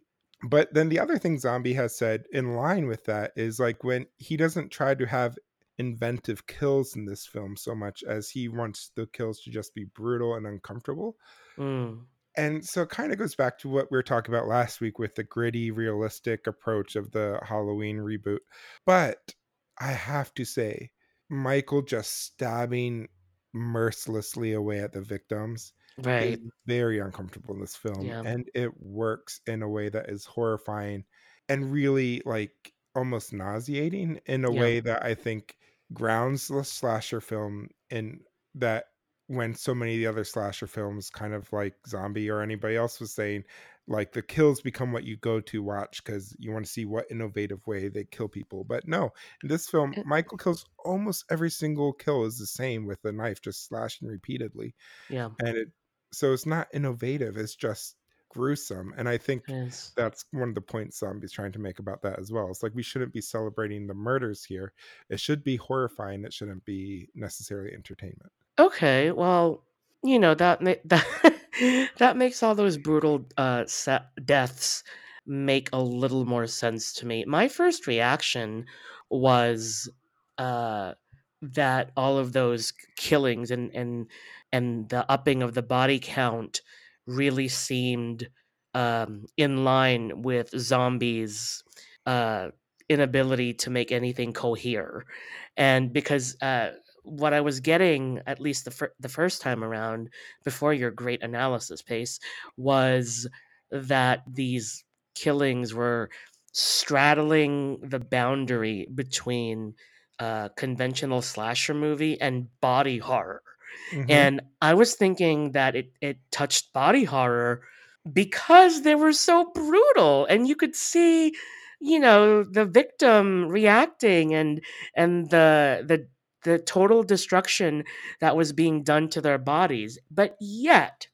but then the other thing Zombie has said in line with that is like when he doesn't try to have inventive kills in this film so much as he wants the kills to just be brutal and uncomfortable. Mm, And so it kind of goes back to what we were talking about last week with the gritty, realistic approach of the Halloween reboot. But I have to say, Michael just stabbing mercilessly away at the victims right. very uncomfortable in this film. Yeah, And it works in a way that is horrifying and really like almost nauseating in a yeah, way that I think grounds the slasher film in that when so many of the other slasher films kind of like zombie or anybody else was saying like the kills become what you go to watch because you want to see what innovative way they kill people but no in this film michael kills almost every single kill is the same with the knife just slashing repeatedly yeah. and it so it's not innovative it's just gruesome and i think that's one of the points zombies trying to make about that as well it's like we shouldn't be celebrating the murders here it should be horrifying it shouldn't be necessarily entertainment Okay, well, you know, that that that makes all those brutal, uh, sa deaths make a little more sense to me. My first reaction was, uh, that all of those killings and and and the upping of the body count really seemed, um, in line with zombies' uh, inability to make anything cohere, and because, uh what I was getting, at least the fir- the first time around, before your great analysis pace, was that these killings were straddling the boundary between uh, conventional slasher movie and body horror. hmm And I was thinking that it it touched body horror because they were so brutal and you could see you know the victim reacting and and the the the total destruction that was being done to their bodies but yet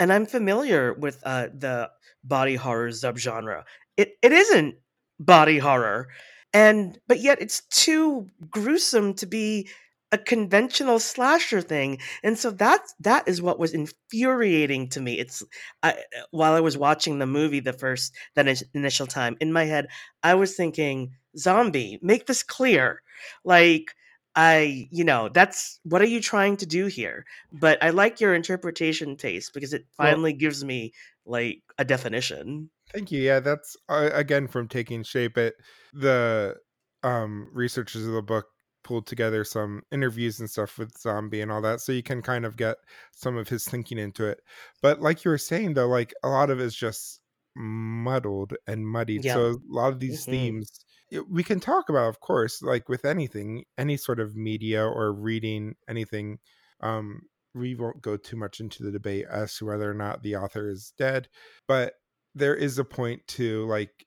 and I'm familiar with uh, the body horror subgenre. It it isn't body horror, and but yet it's too gruesome to be a conventional slasher thing, and so that's that is what was infuriating to me. It's I, while I was watching the movie the first that initial time in my head, I was thinking, "Zombie, make this clear." Like I, you know, that's what are you trying to do here? But I like your interpretation Pace because it well finally gives me like a definition. Thank you. Yeah, that's uh, again from taking shape. It the um researchers of the book pulled together some interviews and stuff with Zombie and all that, so you can kind of get some of his thinking into it. But like you were saying, though, like a lot of it is just muddled and muddied. Yeah. So a lot of these hmm themes we can talk about, of course, like with anything, any sort of media or reading anything. Um, we won't go too much into the debate as to whether or not the author is dead, but there is a point to like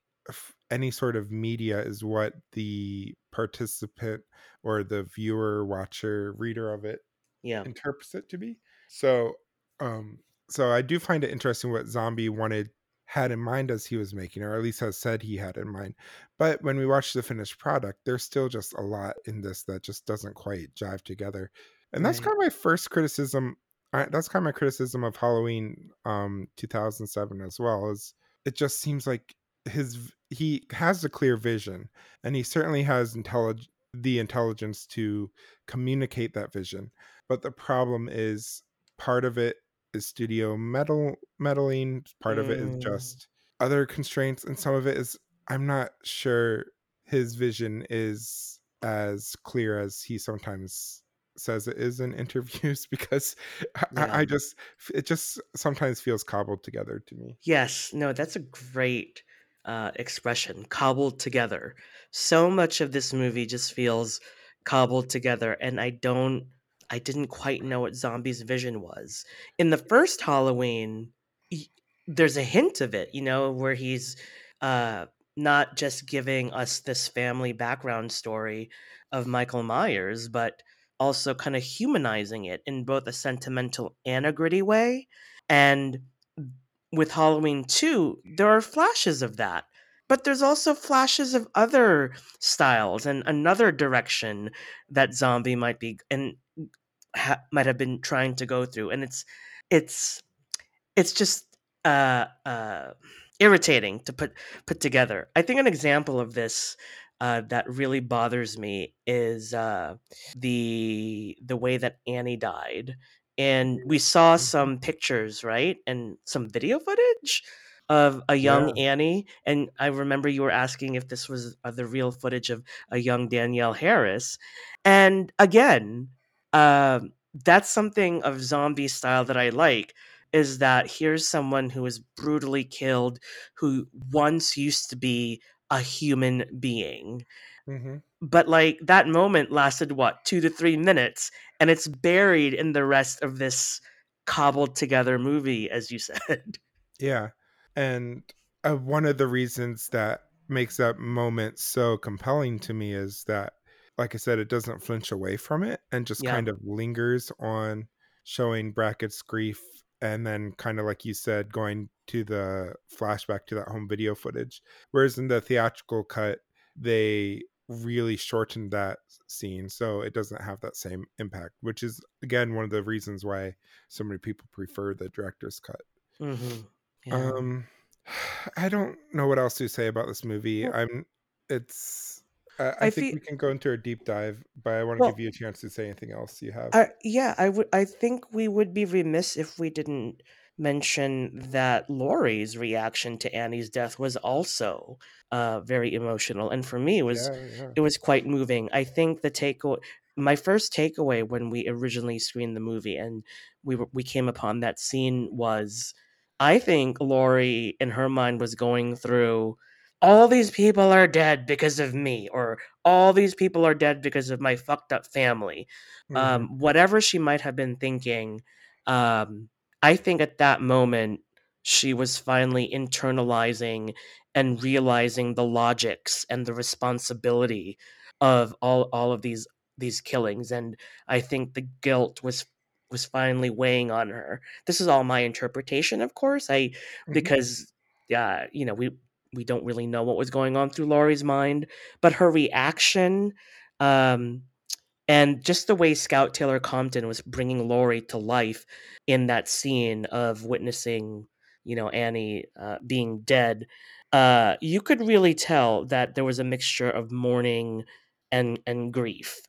any sort of media is what the participant or the viewer watcher reader of it Yeah. interprets it to be so um so i do find it interesting what zombie wanted had in mind as he was making or at least has said he had in mind. But when we watch the finished product there's still just a lot in this that just doesn't quite jive together. And that's Right. kind of my first criticism that's kind of my criticism of halloween um 2007 as well is it just seems like his he has a clear vision and he certainly has intellig- the intelligence to communicate that vision. But the problem is part of it is studio metal meddling part of it is Mm, just other constraints and some of it is i'm not sure his vision is as clear as he sometimes says it is in interviews because I. I just it just sometimes feels cobbled together to me Yes, no, that's a great uh, expression, cobbled together. So much of this movie just feels cobbled together, and I don't, I didn't quite know what Zombie's vision was. In the first Halloween, y- there's a hint of it, you know, where he's uh, not just giving us this family background story of Michael Myers, but also kind of humanizing it in both a sentimental and a gritty way. And with Halloween 2, there are flashes of that. But there's also flashes of other styles and another direction that zombie might be and ha- might have been trying to go through and it's it's it's just uh uh irritating to put put together. I think an example of this uh, that really bothers me is uh, the the way that Annie died, and we saw Mhm. some pictures, right, and some video footage of a young yeah Annie. And I remember you were asking if this was uh, the real footage of a young Danielle Harris, and again, um, that's something of zombie style that I like is that here's someone who was brutally killed who once used to be a human being. Mm-hmm. But like that moment lasted what, two to three minutes, and it's buried in the rest of this cobbled together movie, as you said. Yeah. And uh, one of the reasons that makes that moment so compelling to me is that, like I said, it doesn't flinch away from it and just yeah. kind of lingers on showing Brackett's grief. And then, kind of like you said, going to the flashback to that home video footage. Whereas in the theatrical cut, they really shortened that scene. So it doesn't have that same impact, which is, again, one of the reasons why so many people prefer the director's cut. hmm Yeah. Um, I don't know what else to say about this movie. Well, I'm it's I I I think feel we can go into a deep dive, but I want to give you a chance to say anything else you have. Uh, yeah, I would. I think we would be remiss if we didn't mention that Laurie's reaction to Annie's death was also uh, very emotional, and for me, it was Yeah, yeah. it was quite moving. I think the take my first takeaway when we originally screened the movie and we were, we came upon that scene was, I think Laurie in her mind was going through. All these people are dead because of me, or all these people are dead because of my fucked up family Mhm, um, whatever she might have been thinking, um, I think at that moment she was finally internalizing and realizing the logics and the responsibility of all all of these these killings, and I think the guilt was was finally weighing on her. This is all my interpretation, of course. I mhm, because yeah, you know we we don't really know what was going on through Laurie's mind, but her reaction. Um, and just the way Scout Taylor Compton was bringing Laurie to life in that scene of witnessing, you know, Annie uh, being dead, uh, you could really tell that there was a mixture of mourning and and grief.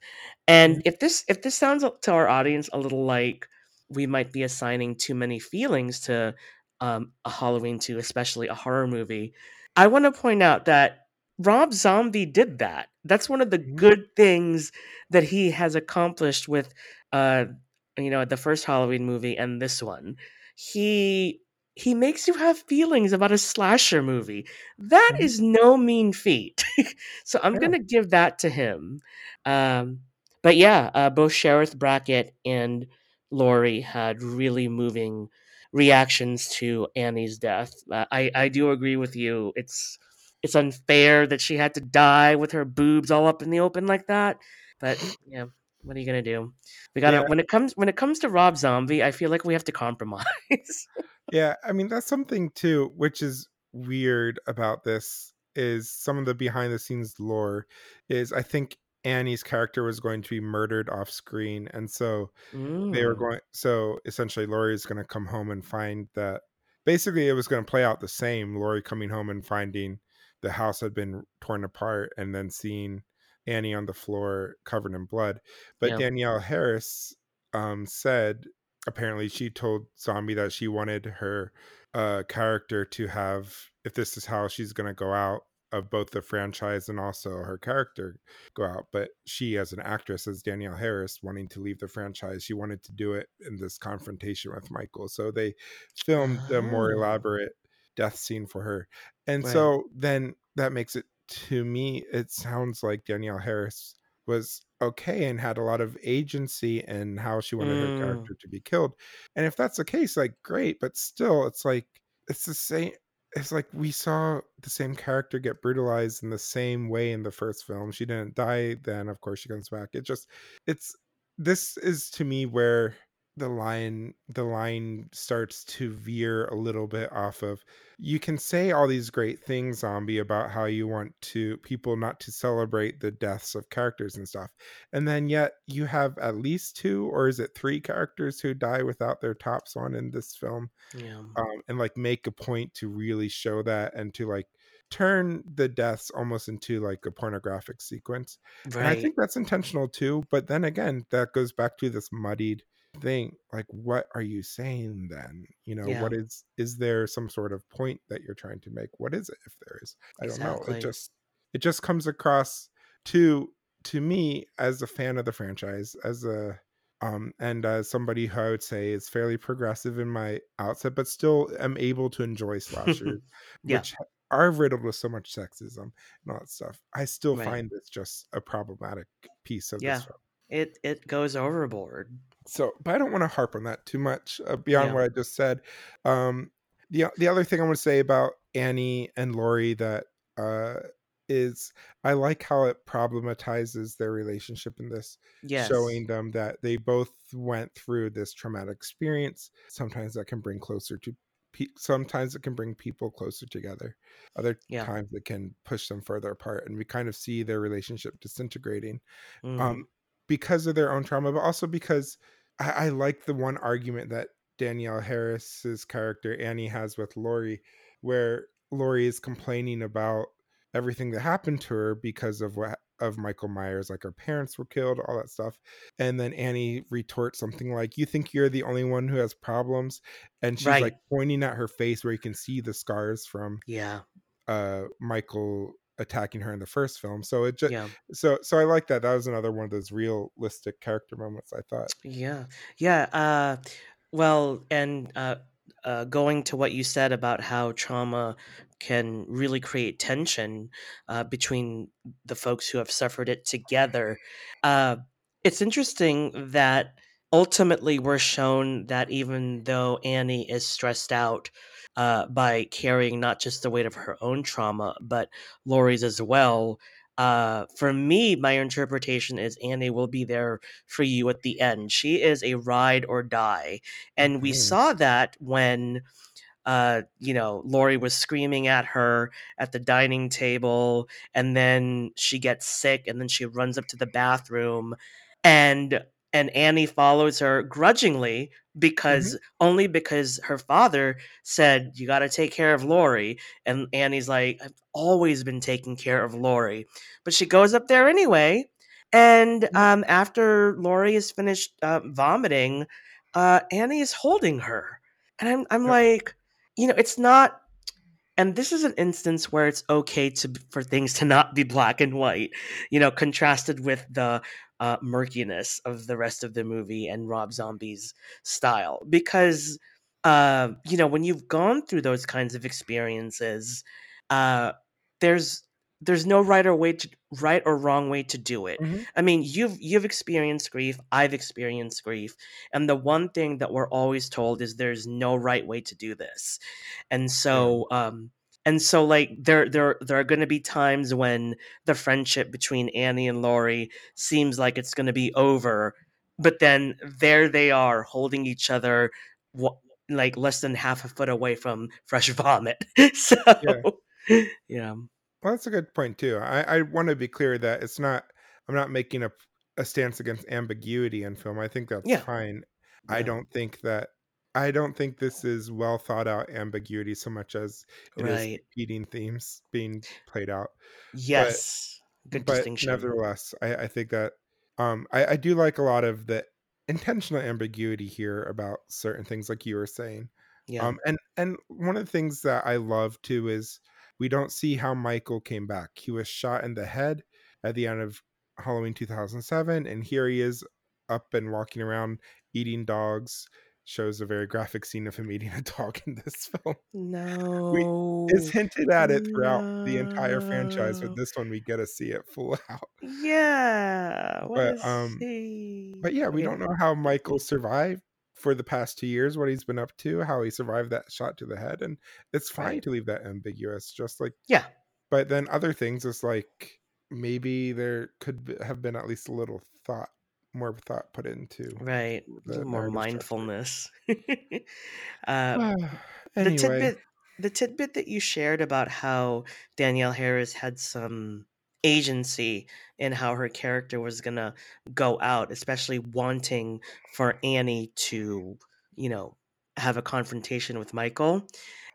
And if this if this sounds to our audience a little like we might be assigning too many feelings to um, a Halloween 2, especially a horror movie, I want to point out that Rob Zombie did that. That's one of the mhm, good things that he has accomplished with uh you know the first Halloween movie and this one. He he makes you have feelings about a slasher movie. That mhm. is no mean feat. so I'm Yeah, gonna give that to him. Um, but yeah, uh, both Sheriff Brackett and Laurie had really moving reactions to Annie's death. Uh, I I do agree with you. It's it's unfair that she had to die with her boobs all up in the open like that. But yeah, what are you gonna do? We gotta yeah, when it comes when it comes to Rob Zombie, I feel like we have to compromise. yeah. I mean, that's something too, which is weird about this is some of the behind the scenes lore is I think Annie's character was going to be murdered off screen, and so they were mm, going so essentially Laurie is gonna come home and find that basically it was gonna play out the same, Laurie coming home and finding the house had been torn apart and then seeing Annie on the floor covered in blood. But Yeah. Danielle Harris um, said apparently she told Zombie that she wanted her uh, character to have, if this is how she's going to go out of both the franchise and also her character go out. But she, as an actress, as Danielle Harris, wanting to leave the franchise, she wanted to do it in this confrontation with Michael. So they filmed a more Oh. elaborate death scene for her. And so then that makes it to me, it sounds like Danielle Harris was okay and had a lot of agency in how she wanted Mm. her character to be killed. And if that's the case, like great, but still it's like it's the same it's like we saw the same character get brutalized in the same way in the first film. She didn't die then, of course she comes back. It just it's this is to me where the line the line starts to veer a little bit off of you can say all these great things zombie about how you want to people not to celebrate the deaths of characters and stuff and then yet you have at least two or is it three characters who die without their tops on in this film Yeah. um, and like make a point to really show that and to like turn the deaths almost into like a pornographic sequence and I think that's intentional too. But then again, that goes back to this muddied thing. Like, what are you saying then? You know, what Yeah. is is there some sort of point that you're trying to make? What is it if there is? I don't know. It just it just comes across to to me as a fan of the franchise, as a um and as somebody who I would say is fairly progressive in my outset, but still am able to enjoy slashers, Yeah. which are riddled with so much sexism and all that stuff. I still Right. find this just a problematic piece of Yeah. this film. It it goes overboard. So, but I don't want to harp on that too much uh, beyond Yeah. what I just said. Um, the the other thing I want to say about Annie and Laurie that uh, is I like how it problematizes their relationship in this, Yes. showing them that they both went through this traumatic experience. Sometimes that can bring closer to. Sometimes it can bring people closer together. Other Yeah. times it can push them further apart, and we kind of see their relationship disintegrating Mhm. um, because of their own trauma, but also because I, I like the one argument that Danielle Harris's character Annie has with Laurie, where Laurie is complaining about everything that happened to her because of what of Michael Myers, like her parents were killed, all that stuff. And then Annie retorts something like, You think you're the only one who has problems? And she's like pointing at her face where you can see the scars from Yeah. uh Michael attacking her in the first film. So it just Yeah. so so I like that. That was another one of those realistic character moments. I thought. Yeah. Yeah. Uh, well, and uh, uh, going to what you said about how trauma can really create tension uh, between the folks who have suffered it together. Uh, it's interesting that ultimately we're shown that even though Annie is stressed out uh, by carrying not just the weight of her own trauma, but Laurie's as well. Uh, for me, my interpretation is Annie will be there for you at the end. She is a ride or die. And we Mhm. saw that when uh, you know, Laurie was screaming at her at the dining table, and then she gets sick, and then she runs up to the bathroom, and and Annie follows her grudgingly because only because her father said you got to take care of Laurie, and Annie's like, I've always been taking care of Laurie, but she goes up there anyway, and Mhm. um, after Laurie is finished uh, vomiting, uh, Annie is holding her, and I'm I'm Yep. like, you know, it's not. And this is an instance where it's okay to for things to not be black and white, you know, contrasted with the uh, murkiness of the rest of the movie and Rob Zombie's style. Because, uh, you know, when you've gone through those kinds of experiences, uh, there's there's no right or way to right or wrong way to do it. Mhm. I mean, you've you've experienced grief, I've experienced grief, and the one thing that we're always told is there's no right way to do this. And so um and so like there there there are going to be times when the friendship between Annie and Laurie seems like it's going to be over, but then there they are holding each other like less than half a foot away from fresh vomit. so yeah. Well, that's a good point too. I, I want to be clear that it's not. I'm not making a a stance against ambiguity in film. I think that's Yeah. fine. I don't think that. I don't think this is well thought out ambiguity so much as it is Right. themes being played out. But Yes. Good but distinction. nevertheless, I, I think that um I, I do like a lot of the intentional ambiguity here about certain things like you were saying. Yeah. Um and and one of the things that I love too is we don't see how Michael came back. He was shot in the head at the end of Halloween 2007 and here he is up and walking around eating dogs. Shows a very graphic scene of him eating a dog in this film. no. It's hinted at it throughout the entire franchise, No. but this one we get to see it full out. Yeah. But um he? but yeah, we Okay. don't know how Michael survived for the past 2 years, what he's been up to, how he survived that shot to the head, and it's fine Right. to leave that ambiguous, just like Yeah. but then other things is like maybe there could have been at least a little thought, more thought put into Right. The more mindfulness. uh, the anyway, tidbit the tidbit that you shared about how Danielle Harris had some agency in how her character was gonna go out, especially wanting for Annie to, you know, have a confrontation with Michael.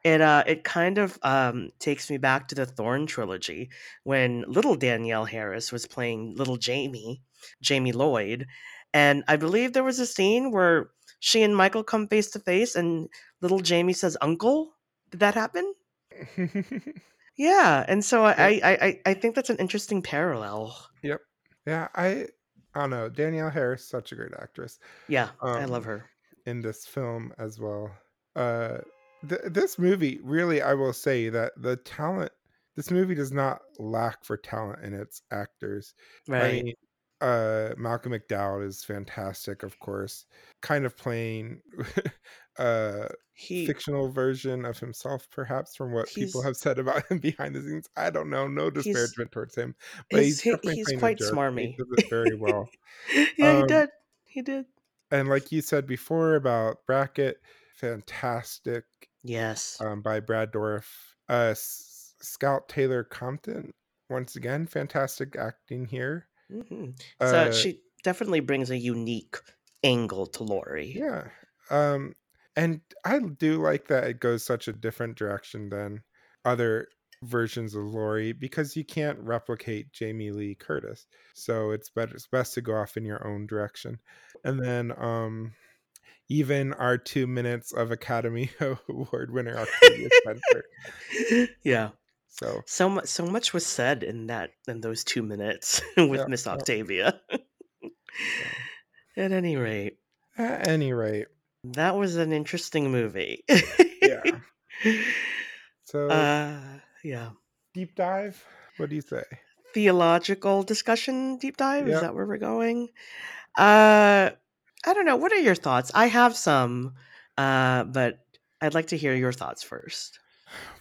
It uh it kind of um takes me back to the Thorn trilogy when little Danielle Harris was playing little Jamie, Jamie Lloyd, and I believe there was a scene where she and Michael come face to face and little Jamie says uncle. Did that happen? Yeah, and so Yep. I I I, I think that's an interesting parallel. Yep. Yeah, I I don't know. Danielle Harris, such a great actress. Yeah, I love Um, her. in this film as well. Uh, th- this movie really, I will say that the talent. This movie does not lack for talent in its actors. I Right. mean, uh, Malcolm McDowell is fantastic, of course. Kind of playing a He fictional version of himself, perhaps, from what people have said about him behind the scenes. I don't know. No disparagement towards him, but he's he's he, he's quite and He smarmy. does it very well. yeah, he Um, did. He did. and like you said before about Brackett, fantastic Yes. um, by Brad Dourif. Uh, S- Scout Taylor Compton, once again, fantastic acting here. hmm So Uh, she definitely brings a unique angle to Laurie. yeah. Um, and I do like that it goes such a different direction than other versions of Laurie because you can't replicate Jamie Lee Curtis. So it's better it's best to go off in your own direction. And then um even our two minutes of Academy Award winner Octavia Spencer. yeah. So So much so much was said in that in those two minutes with yeah, Miss. Octavia. So At any rate, at any rate, that was an interesting movie. yeah. So uh yeah. deep dive. What do you say? Theological discussion deep dive, is that where we're going? Uh I don't know. What are your thoughts? I have some, uh, but I'd like to hear your thoughts first.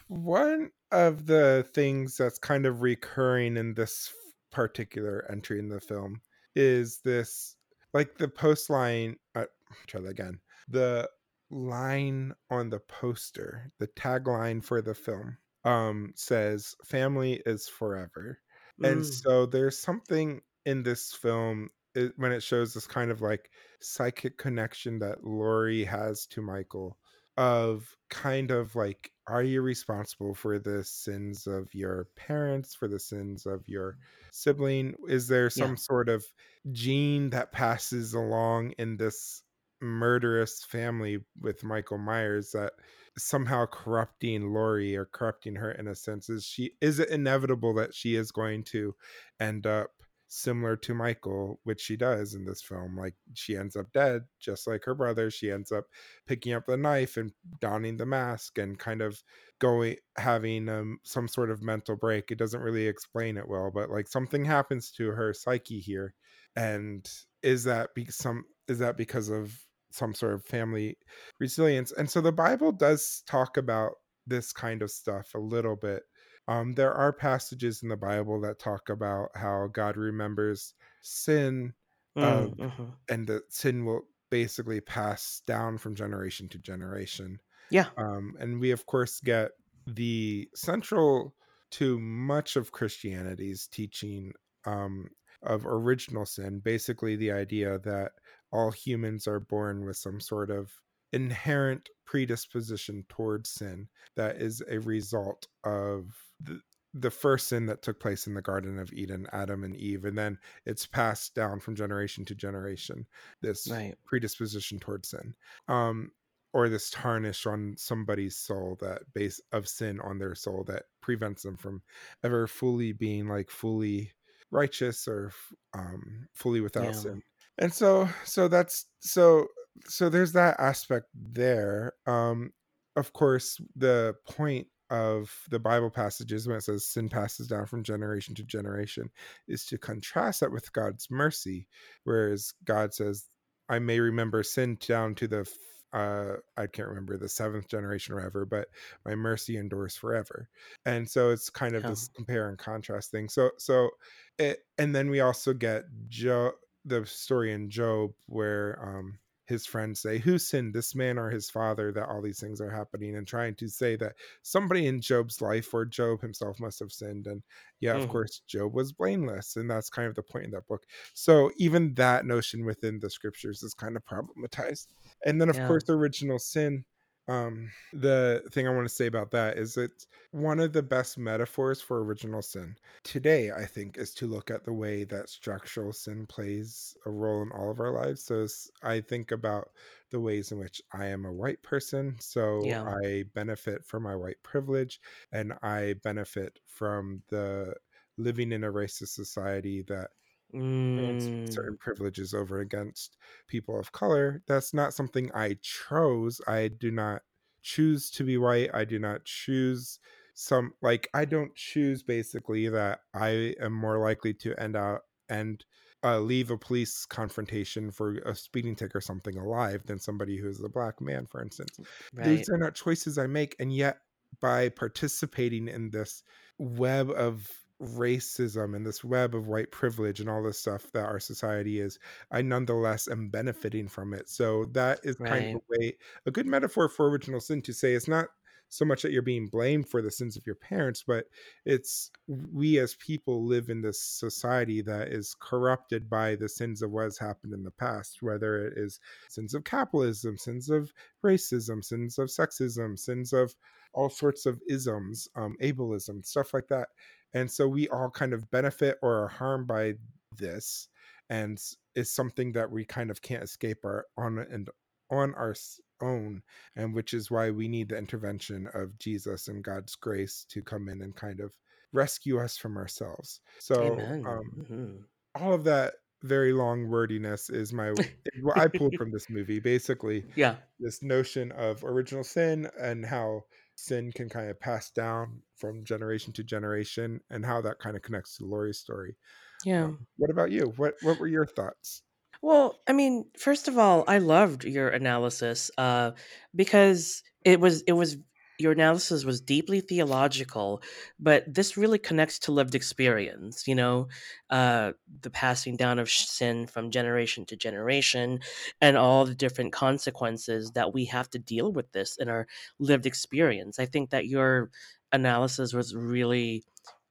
One of the things that's kind of recurring in this particular entry in the film is this like the post line uh, try that again. The line on the poster, the tagline for the film um says family is forever. And Mm, so there's something in this film it, when it shows this kind of like psychic connection that Laurie has to Michael of kind of like are you responsible for the sins of your parents for the sins of your sibling is there yeah. some sort of gene that passes along in this murderous family with Michael Myers that somehow corrupting Laurie or corrupting her innocence is she is it inevitable that she is going to end up similar to Michael, which she does in this film. Like she ends up dead, just like her brother. She ends up picking up the knife and donning the mask and kind of going having um, some sort of mental break. It doesn't really explain it well, but like something happens to her psyche here. And is that be some is that because of some sort of family resilience? And so the Bible does talk about this kind of stuff a little bit um, there are passages in the Bible that talk about how God remembers sin mhm. and that sin will basically pass down from generation to generation. Yeah. Um, and we, of course, get the central to much of Christianity's teaching um, of original sin, basically the idea that all humans are born with some sort of inherent predisposition towards sin that is a result of the, the first sin that took place in the Garden of Eden, Adam and Eve, and then it's passed down from generation to generation. This Right. predisposition towards sin, um, or this tarnish on somebody's soul that base of sin on their soul that prevents them from ever fully being like fully righteous or um, fully without Yeah. sin. And so, so that's so so there's that aspect there. Um, of course, the point of the Bible passages when it says sin passes down from generation to generation is to contrast that with God's mercy, whereas God says, I may remember sin down to the uh I can't remember the seventh generation or ever, but my mercy endures forever. And so it's kind of Yeah. this compare and contrast thing. So so it and then we also get Job the story in Job where um his friends say, Who sinned, this man or his father, that all these things are happening? And trying to say that somebody in Job's life or Job himself must have sinned. And yeah, of Mhm. course, Job was blameless. And that's kind of the point in that book. So even that notion within the scriptures is kind of problematized. And then, of Yeah. course, original sin. Um, the thing I want to say about that is it's one of the best metaphors for original sin today, I think, is to look at the way that structural sin plays a role in all of our lives. So I think about the ways in which I am a white person. So Yeah. I benefit from my white privilege and I benefit from the living in a racist society that Mm, certain privileges over against people of color. That's not something I chose. I do not choose to be white. I do not choose some like I don't choose basically that I am more likely to end out and uh, leave a police confrontation for a speeding ticket or something alive than somebody who is a black man, for instance. right. These are not choices I make, and yet by participating in this web of racism and this web of white privilege and all this stuff that our society is, I nonetheless am benefiting from it. So that is kind of a way, a good metaphor for original sin to say it's not so much that you're being blamed for the sins of your parents, but it's we as people live in this society that is corrupted by the sins of what has happened in the past, whether it is sins of capitalism, sins of racism, sins of sexism, sins of all sorts of isms, um, ableism, stuff like that. And so we all kind of benefit or are harmed by this, and is something that we kind of can't escape our on and on our own, and which is why we need the intervention of Jesus and God's grace to come in and kind of rescue us from ourselves. So um, Mhm. all of that very long wordiness is my what I pulled from this movie. Basically, Yeah. this notion of original sin and how sin can kind of pass down from generation to generation and how that kind of connects to Laurie's story. Yeah. Um, what about you? What what were your thoughts? Well, I mean, first of all, I loved your analysis uh, because it was it was your analysis was deeply theological, but this really connects to lived experience. You know, uh, the passing down of sin from generation to generation, and all the different consequences that we have to deal with this in our lived experience. I think that your analysis was really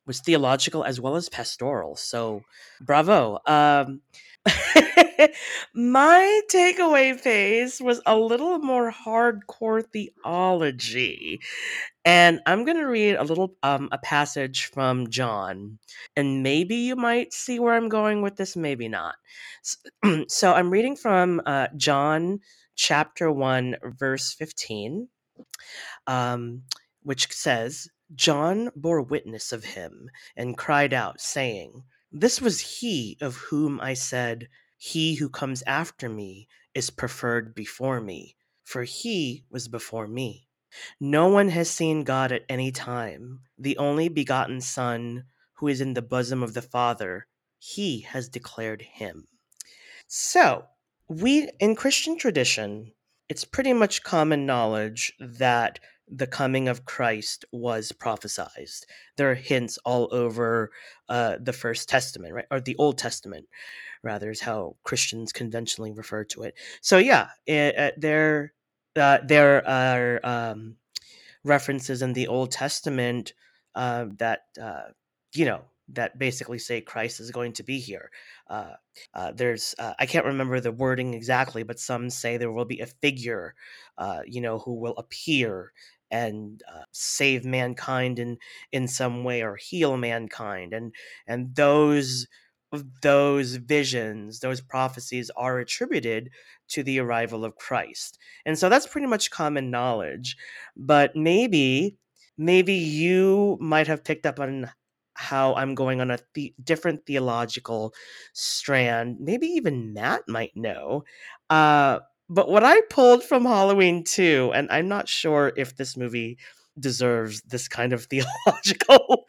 was theological as well as pastoral. So, bravo. Um, my takeaway phase was a little more hardcore theology. And I'm going to read a little um, a passage from John. And maybe you might see where I'm going with this, maybe not. S- So I'm reading from uh, John chapter 1 verse 15 um, which says, John bore witness of him and cried out, saying, This was he of whom I said, He who comes after me is preferred before me, for he was before me. No one has seen God at any time. The only begotten Son, who is in the bosom of the Father, he has declared him. So, we in Christian tradition, it's pretty much common knowledge that the coming of Christ was prophesied. There are hints all over uh, the First Testament, right, or the Old Testament, rather, is how Christians conventionally refer to it. So, yeah, it, uh, there, uh, there are um, references in the Old Testament uh, that uh, you know that basically say Christ is going to be here. Uh, uh, there's uh, I can't remember the wording exactly, but some say there will be a figure, uh, you know, who will appear and uh, save mankind in in some way or heal mankind, and and those those visions, those prophecies are attributed to the arrival of Christ. And so that's pretty much common knowledge. But maybe, maybe you might have picked up on how I'm going on a different theological strand. Maybe even Matt might know. Uh, but what I pulled from Halloween 2, and I'm not sure if this movie deserves this kind of theological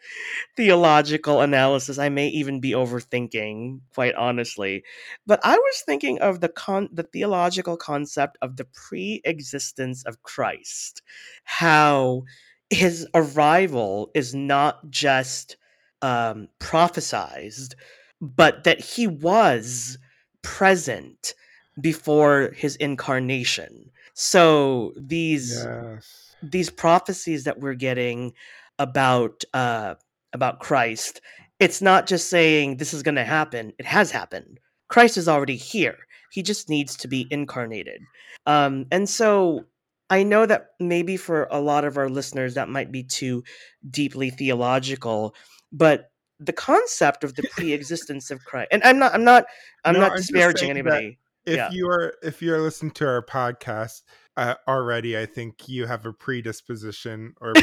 theological analysis I may even be overthinking quite honestly but I was thinking of the con the theological concept of the pre-existence of Christ how his arrival is not just um prophesized but that he was present before his incarnation so these Yes. these prophecies that we're getting about uh about Christ, it's not just saying this is going to happen. It has happened. Christ is already here. He just needs to be incarnated. Um and so I know that maybe for a lot of our listeners that might be too deeply theological, but the concept of the pre-existence of Christ and I'm not I'm not I'm No, not I'm disparaging anybody. If Yeah. you are if you're listening to our podcast uh, already, I think you have a predisposition or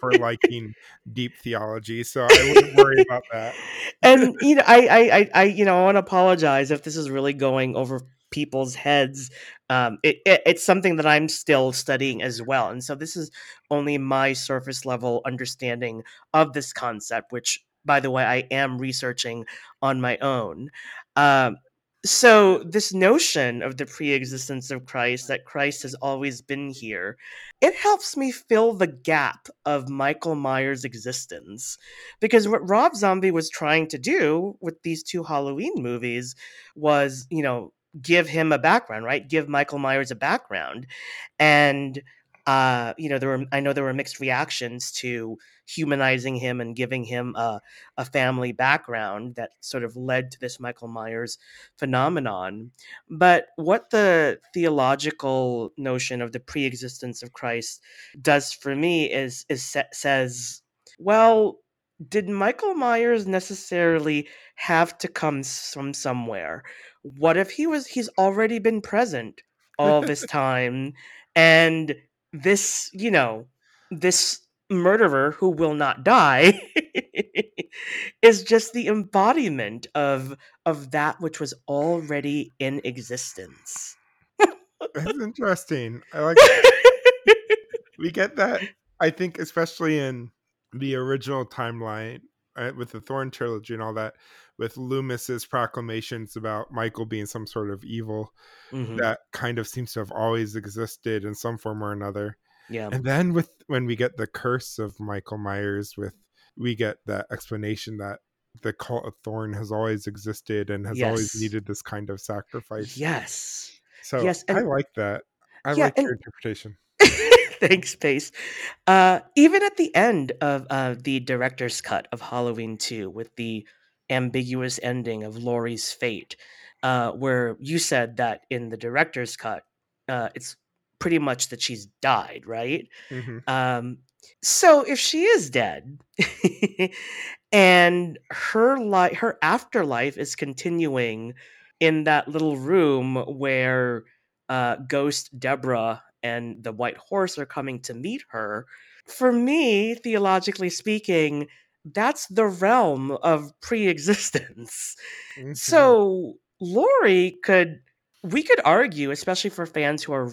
for liking deep theology. So I wouldn't worry about that. and you know, I, I, I, I you know, I want to apologize if this is really going over people's heads. Um, it, it, it's something that I'm still studying as well, and so this is only my surface level understanding of this concept, which, by the way, I am researching on my own. Um, so this notion of the pre-existence of Christ, that Christ has always been here, it helps me fill the gap of Michael Myers' existence. Because what Rob Zombie was trying to do with these two Halloween movies was, you know, give him a background, right? Give Michael Myers a background. And uh, you know, there were I know there were mixed reactions to humanizing him and giving him a, a family background that sort of led to this Michael Myers phenomenon. But what the theological notion of the pre-existence of Christ does for me is is sa- says, well, did Michael Myers necessarily have to come from somewhere? What if he was he's already been present all this time and this, you know, this murderer who will not die is just the embodiment of of that which was already in existence. That's interesting. I like we get that. I think especially in the original timeline uh, with the Thorn trilogy and all that, with Loomis's proclamations about Michael being some sort of evil Mhm. that kind of seems to have always existed in some form or another. Yeah. And then with when we get the curse of Michael Myers, with we get that explanation that the cult of Thorn has always existed and has always needed this kind of sacrifice. Yes. So Yes, I like that. I Yeah, like your and- interpretation. Thanks, Pace. Uh, even at the end of uh, the director's cut of Halloween 2, with the ambiguous ending of Laurie's fate, uh, where you said that in the director's cut, uh, it's pretty much that she's died, right? hmm Um, so if she is dead, and her life, her afterlife is continuing in that little room where uh, Ghost Deborah and the White Horse are coming to meet her. For me, theologically speaking, that's the realm of pre-existence. Mm-hmm. So Laurie could we could argue, especially for fans who are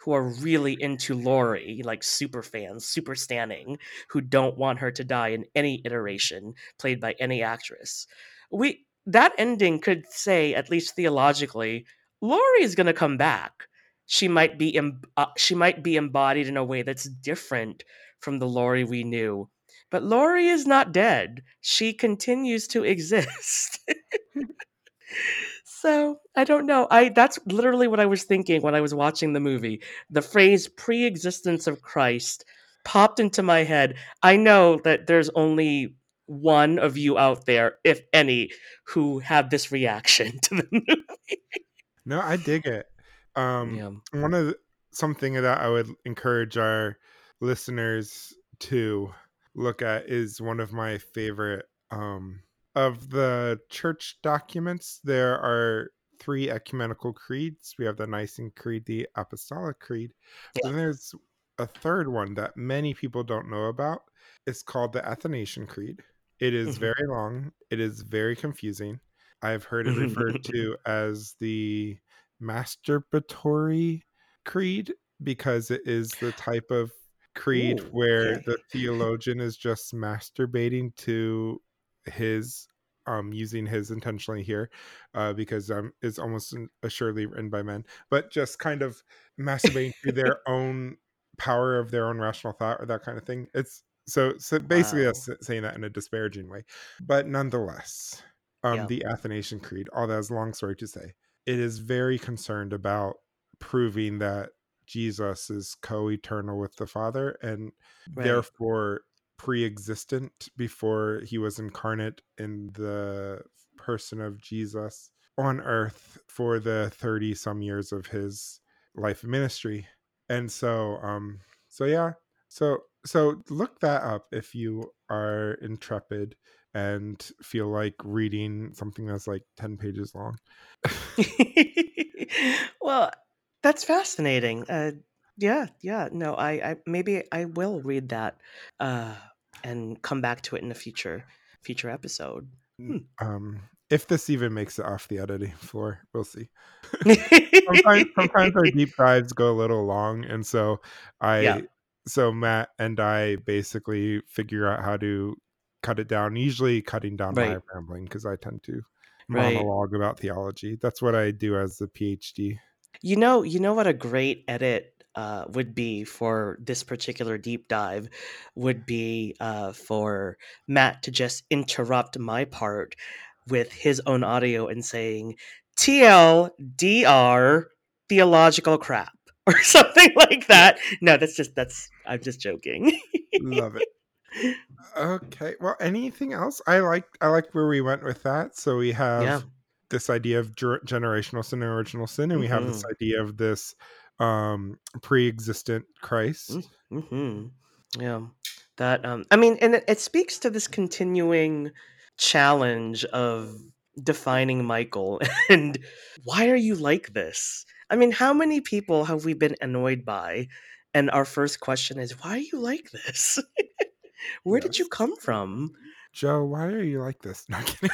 who are really into Laurie, like super fans, super standing, who don't want her to die in any iteration played by any actress. We that ending could say, at least theologically, Laurie is going to come back. She might be em- uh, she might be embodied in a way that's different from the Laurie we knew. But Laurie is not dead. She continues to exist. so I don't know. I that's literally what I was thinking when I was watching the movie. The phrase pre-existence of Christ popped into my head. I know that there's only one of you out there, if any, who have this reaction to the movie. No, I dig it. Um, Yeah. one of the, something that I would encourage our listeners to look at is one of my favorite um, of the church documents. There are three ecumenical creeds. We have the Nicene Creed, the Apostolic Creed. Yeah. Then there's a third one that many people don't know about. It's called the Athanasian Creed. It is Mhm. very long. It is very confusing. I've heard it referred to as the masturbatory creed because it is the type of creed Ooh, where the theologian is just masturbating to his um using his intentionally here uh because um it's almost assuredly written by men but just kind of masturbating to their own power of their own rational thought or that kind of thing it's so so basically Wow. that's saying that in a disparaging way but nonetheless um Yeah. the athanasian creed all that is a long story to say it is very concerned about proving that jesus is co-eternal with the father and Right. therefore pre-existent before he was incarnate in the person of jesus on earth for the 30 some years of his life ministry. And so um so yeah. So so look that up if you are intrepid and feel like reading something that's like 10 pages long. Well, that's fascinating. Uh, yeah, yeah. No, I, I maybe I will read that uh, and come back to it in a future future episode. Hmm. um if this even makes it off the editing floor we'll see sometimes, sometimes our deep dives go a little long and so i Yeah. so matt and i basically figure out how to cut it down usually cutting down my rambling because i tend to Right. monologue about theology that's what i do as a phd You know, you know what a great edit uh, would be for this particular deep dive would be uh, for Matt to just interrupt my part with his own audio and saying TLDR theological crap or something like that. No, that's just that's I'm just joking. love it okay well anything else i like i like where we went with that so we have yeah. This idea of ger- generational sin and original sin and we have this Mhm. idea of this um pre-existent christ hmm Yeah, that um, I mean, and it, it speaks to this continuing challenge of defining Michael and why are you like this? I mean, how many people have we been annoyed by? And our first question is, why are you like this? Where did you come from? joe why are you like this no I'm kidding.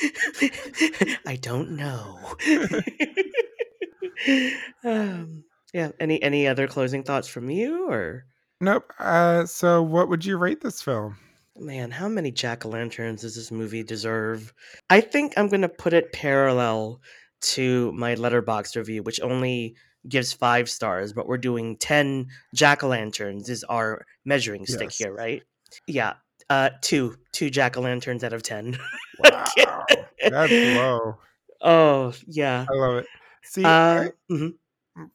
I don't know. um, yeah. Any any other closing thoughts from you or? nope uh so what would you rate this film Man, how many jack o' lanterns does this movie deserve? I think I'm gonna put it parallel to my Letterboxd review, which only gives five stars, but we're doing 10 jack o' lanterns is our measuring stick Yes. here, right? Yeah. Uh two. Two jack o' lanterns out of ten. wow that's low oh, yeah. i love it see Uh I, mhm. mm, Go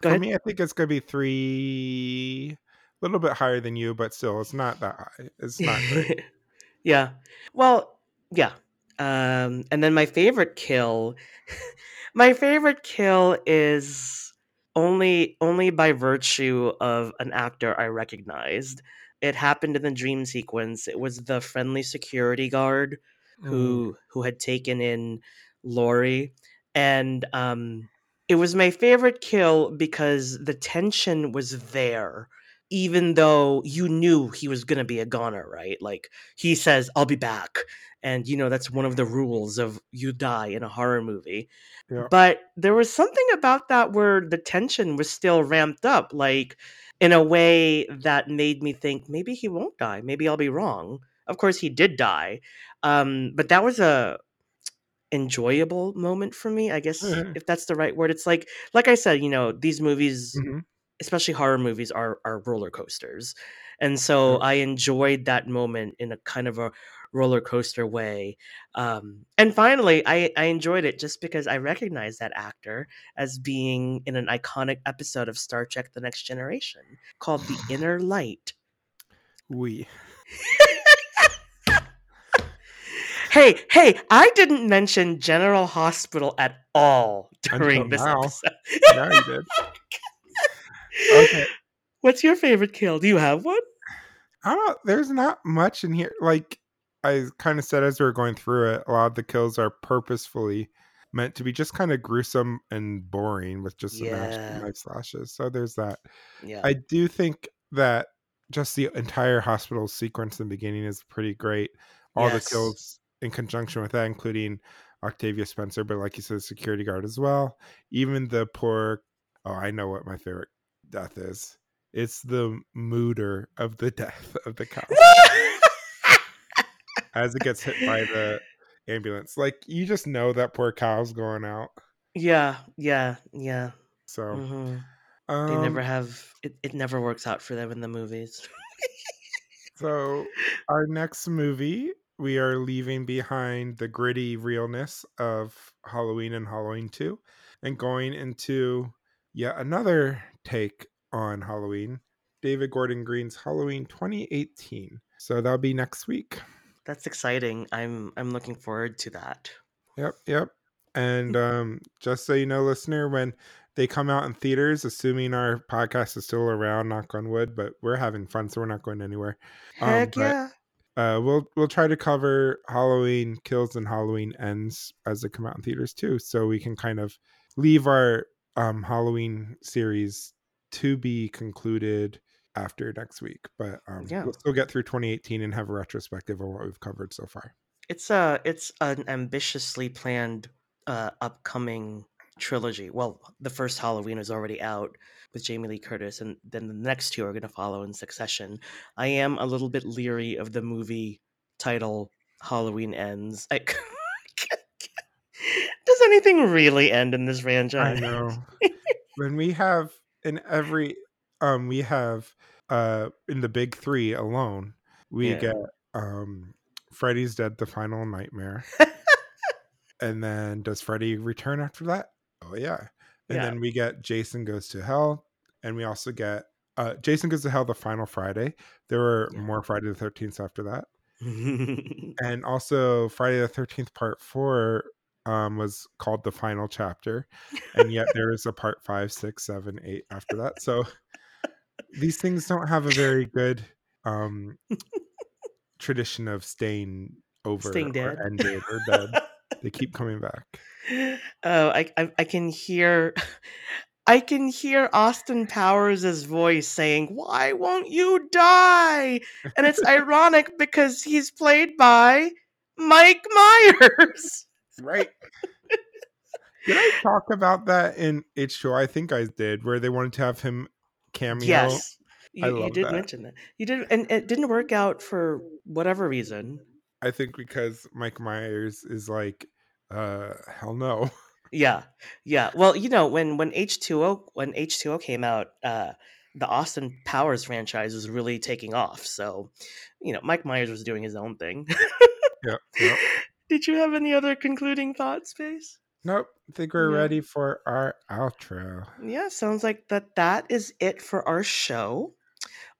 for ahead. me i think it's gonna be three a little bit higher than you but still it's not that high it's not great yeah. Well, yeah. Um, and then my favorite kill, my favorite kill is only only by virtue of an actor I recognized. It happened in the dream sequence. It was the friendly security guard Mm, who who had taken in Laurie, and um, it was my favorite kill because the tension was there, even though you knew he was gonna be a goner, right? Like he says, "I'll be back," and you know that's one of the rules of you die in a horror movie. yeah But there was something about that where the tension was still ramped up, like in a way that made me think maybe he won't die. Maybe I'll be wrong. Of course, he did die, um, but that was a enjoyable moment for me. I guess if that's the right word. It's like, like I said, you know, these movies, Mhm. especially horror movies, are are roller coasters, and so Yep. I enjoyed that moment in a kind of a roller coaster way. Um, and finally, I I enjoyed it just because I recognized that actor as being in an iconic episode of Star Trek: The Next Generation called "The Inner Light." we Hey, hey, I didn't mention General Hospital at all during this now. episode. now you did. Okay. What's your favorite kill? Do you have one? I don't. There's not much in here. Like I kind of said as we were going through it, a lot of the kills are purposefully meant to be just kind of gruesome and boring with just Yeah. knife slashes. So there's that. Yeah. I do think that just the entire hospital sequence in the beginning is pretty great. All Yes. the kills in conjunction with that, including Octavia Spencer, but like you said, the security guard as well. Even the poor. Oh, I know what my favorite death is. It's the mooder of the death of the cow as it gets hit by the ambulance. Like you just know that poor cow's going out. yeah, yeah, yeah. So hmm um, They never have it, it never works out for them in the movies. So, our next movie, we are leaving behind the gritty realness of Halloween and Halloween 2 and going into yet another take on Halloween, David Gordon Green's Halloween 2018. So, that'll be next week. That's exciting. I'm I'm looking forward to that. Yep, yep. And um, just so you know, listener, when they come out in theaters, assuming our podcast is still around, knock on wood, but we're having fun, so we're not going anywhere. Um, Heck but- yeah. uh we'll we'll try to cover halloween kills and halloween ends as they come out in theaters too so we can kind of leave our um halloween series to be concluded after next week but um Yeah. we'll still get through 2018 and have a retrospective of what we've covered so far It's a it's an ambitiously planned uh upcoming trilogy. Well, the first Halloween is already out with Jamie Lee Curtis and then the next two are going to follow in succession. I am a little bit leery of the movie title Halloween Ends. I, Does anything really end in this franchise? i know when we have in every um we have uh in the big three alone we Yeah. get um freddy's dead the final nightmare and then does Freddy return after that? Oh yeah. And Yeah. then we get Jason goes to hell, and we also get uh Jason goes to hell the final Friday. There were Yeah. more Friday the thirteenth after that, and also Friday the thirteenth part four um was called the final chapter, and yet there is a part five, six, seven, eight after that. So these things don't have a very good um tradition of staying over Staying or dead. ended or dead. They keep coming back. Oh, I, I I can hear I can hear Austin Powers' voice saying, "Why won't you die?" And it's ironic because he's played by Mike Myers. Right. did I talk about that in H2? I think I did, where they wanted to have him cameo. Yes. I You, you did that. mention that. You did and it didn't work out for whatever reason. I think because Mike Myers is like, uh, hell no. Yeah. Yeah. Well, you know, when when H2O when H2O came out, uh the Austin Powers franchise was really taking off. So, you know, Mike Myers was doing his own thing. Yep. Yep. Did you have any other concluding thoughts, Pace? Nope. I think we're Yeah. ready for our outro. Yeah, sounds like that that is it for our show.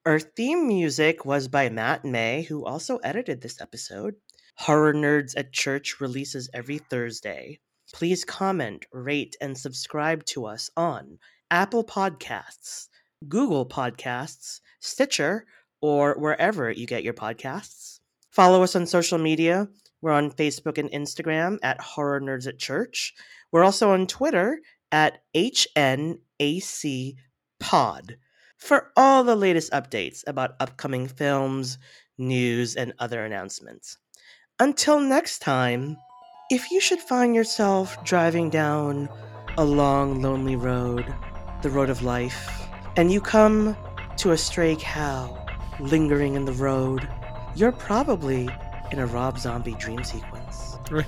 Our theme music was by Matt May, who also edited this episode. Horror Nerds at Church releases every Thursday. Please comment, rate, and subscribe to us on Apple Podcasts, Google Podcasts, Stitcher, or wherever you get your podcasts. Follow us on social media. We're on Facebook and Instagram at Horror Nerds at Church. We're also on Twitter at HNAC Pod for all the latest updates about upcoming films, news, and other announcements. Until next time, if you should find yourself driving down a long, lonely road, the road of life, and you come to a stray cow lingering in the road, you're probably in a Rob Zombie dream sequence.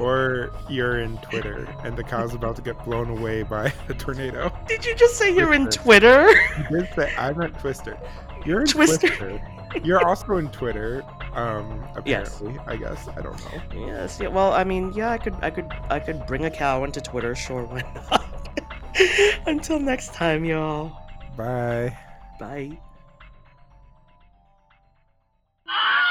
or you're in Twitter and the cow's about to get blown away by a tornado. Did you just say you're in Twitter? You did say I'm meant Twister. You're in Twister. Twister. You're also in Twitter. Um, Yes. apparently, I guess I don't know. Yes. Yeah. Well, I mean, yeah, I could, I could, I could bring a cow into Twitter. Sure, why not? Until next time, y'all. Bye. Bye. Ah!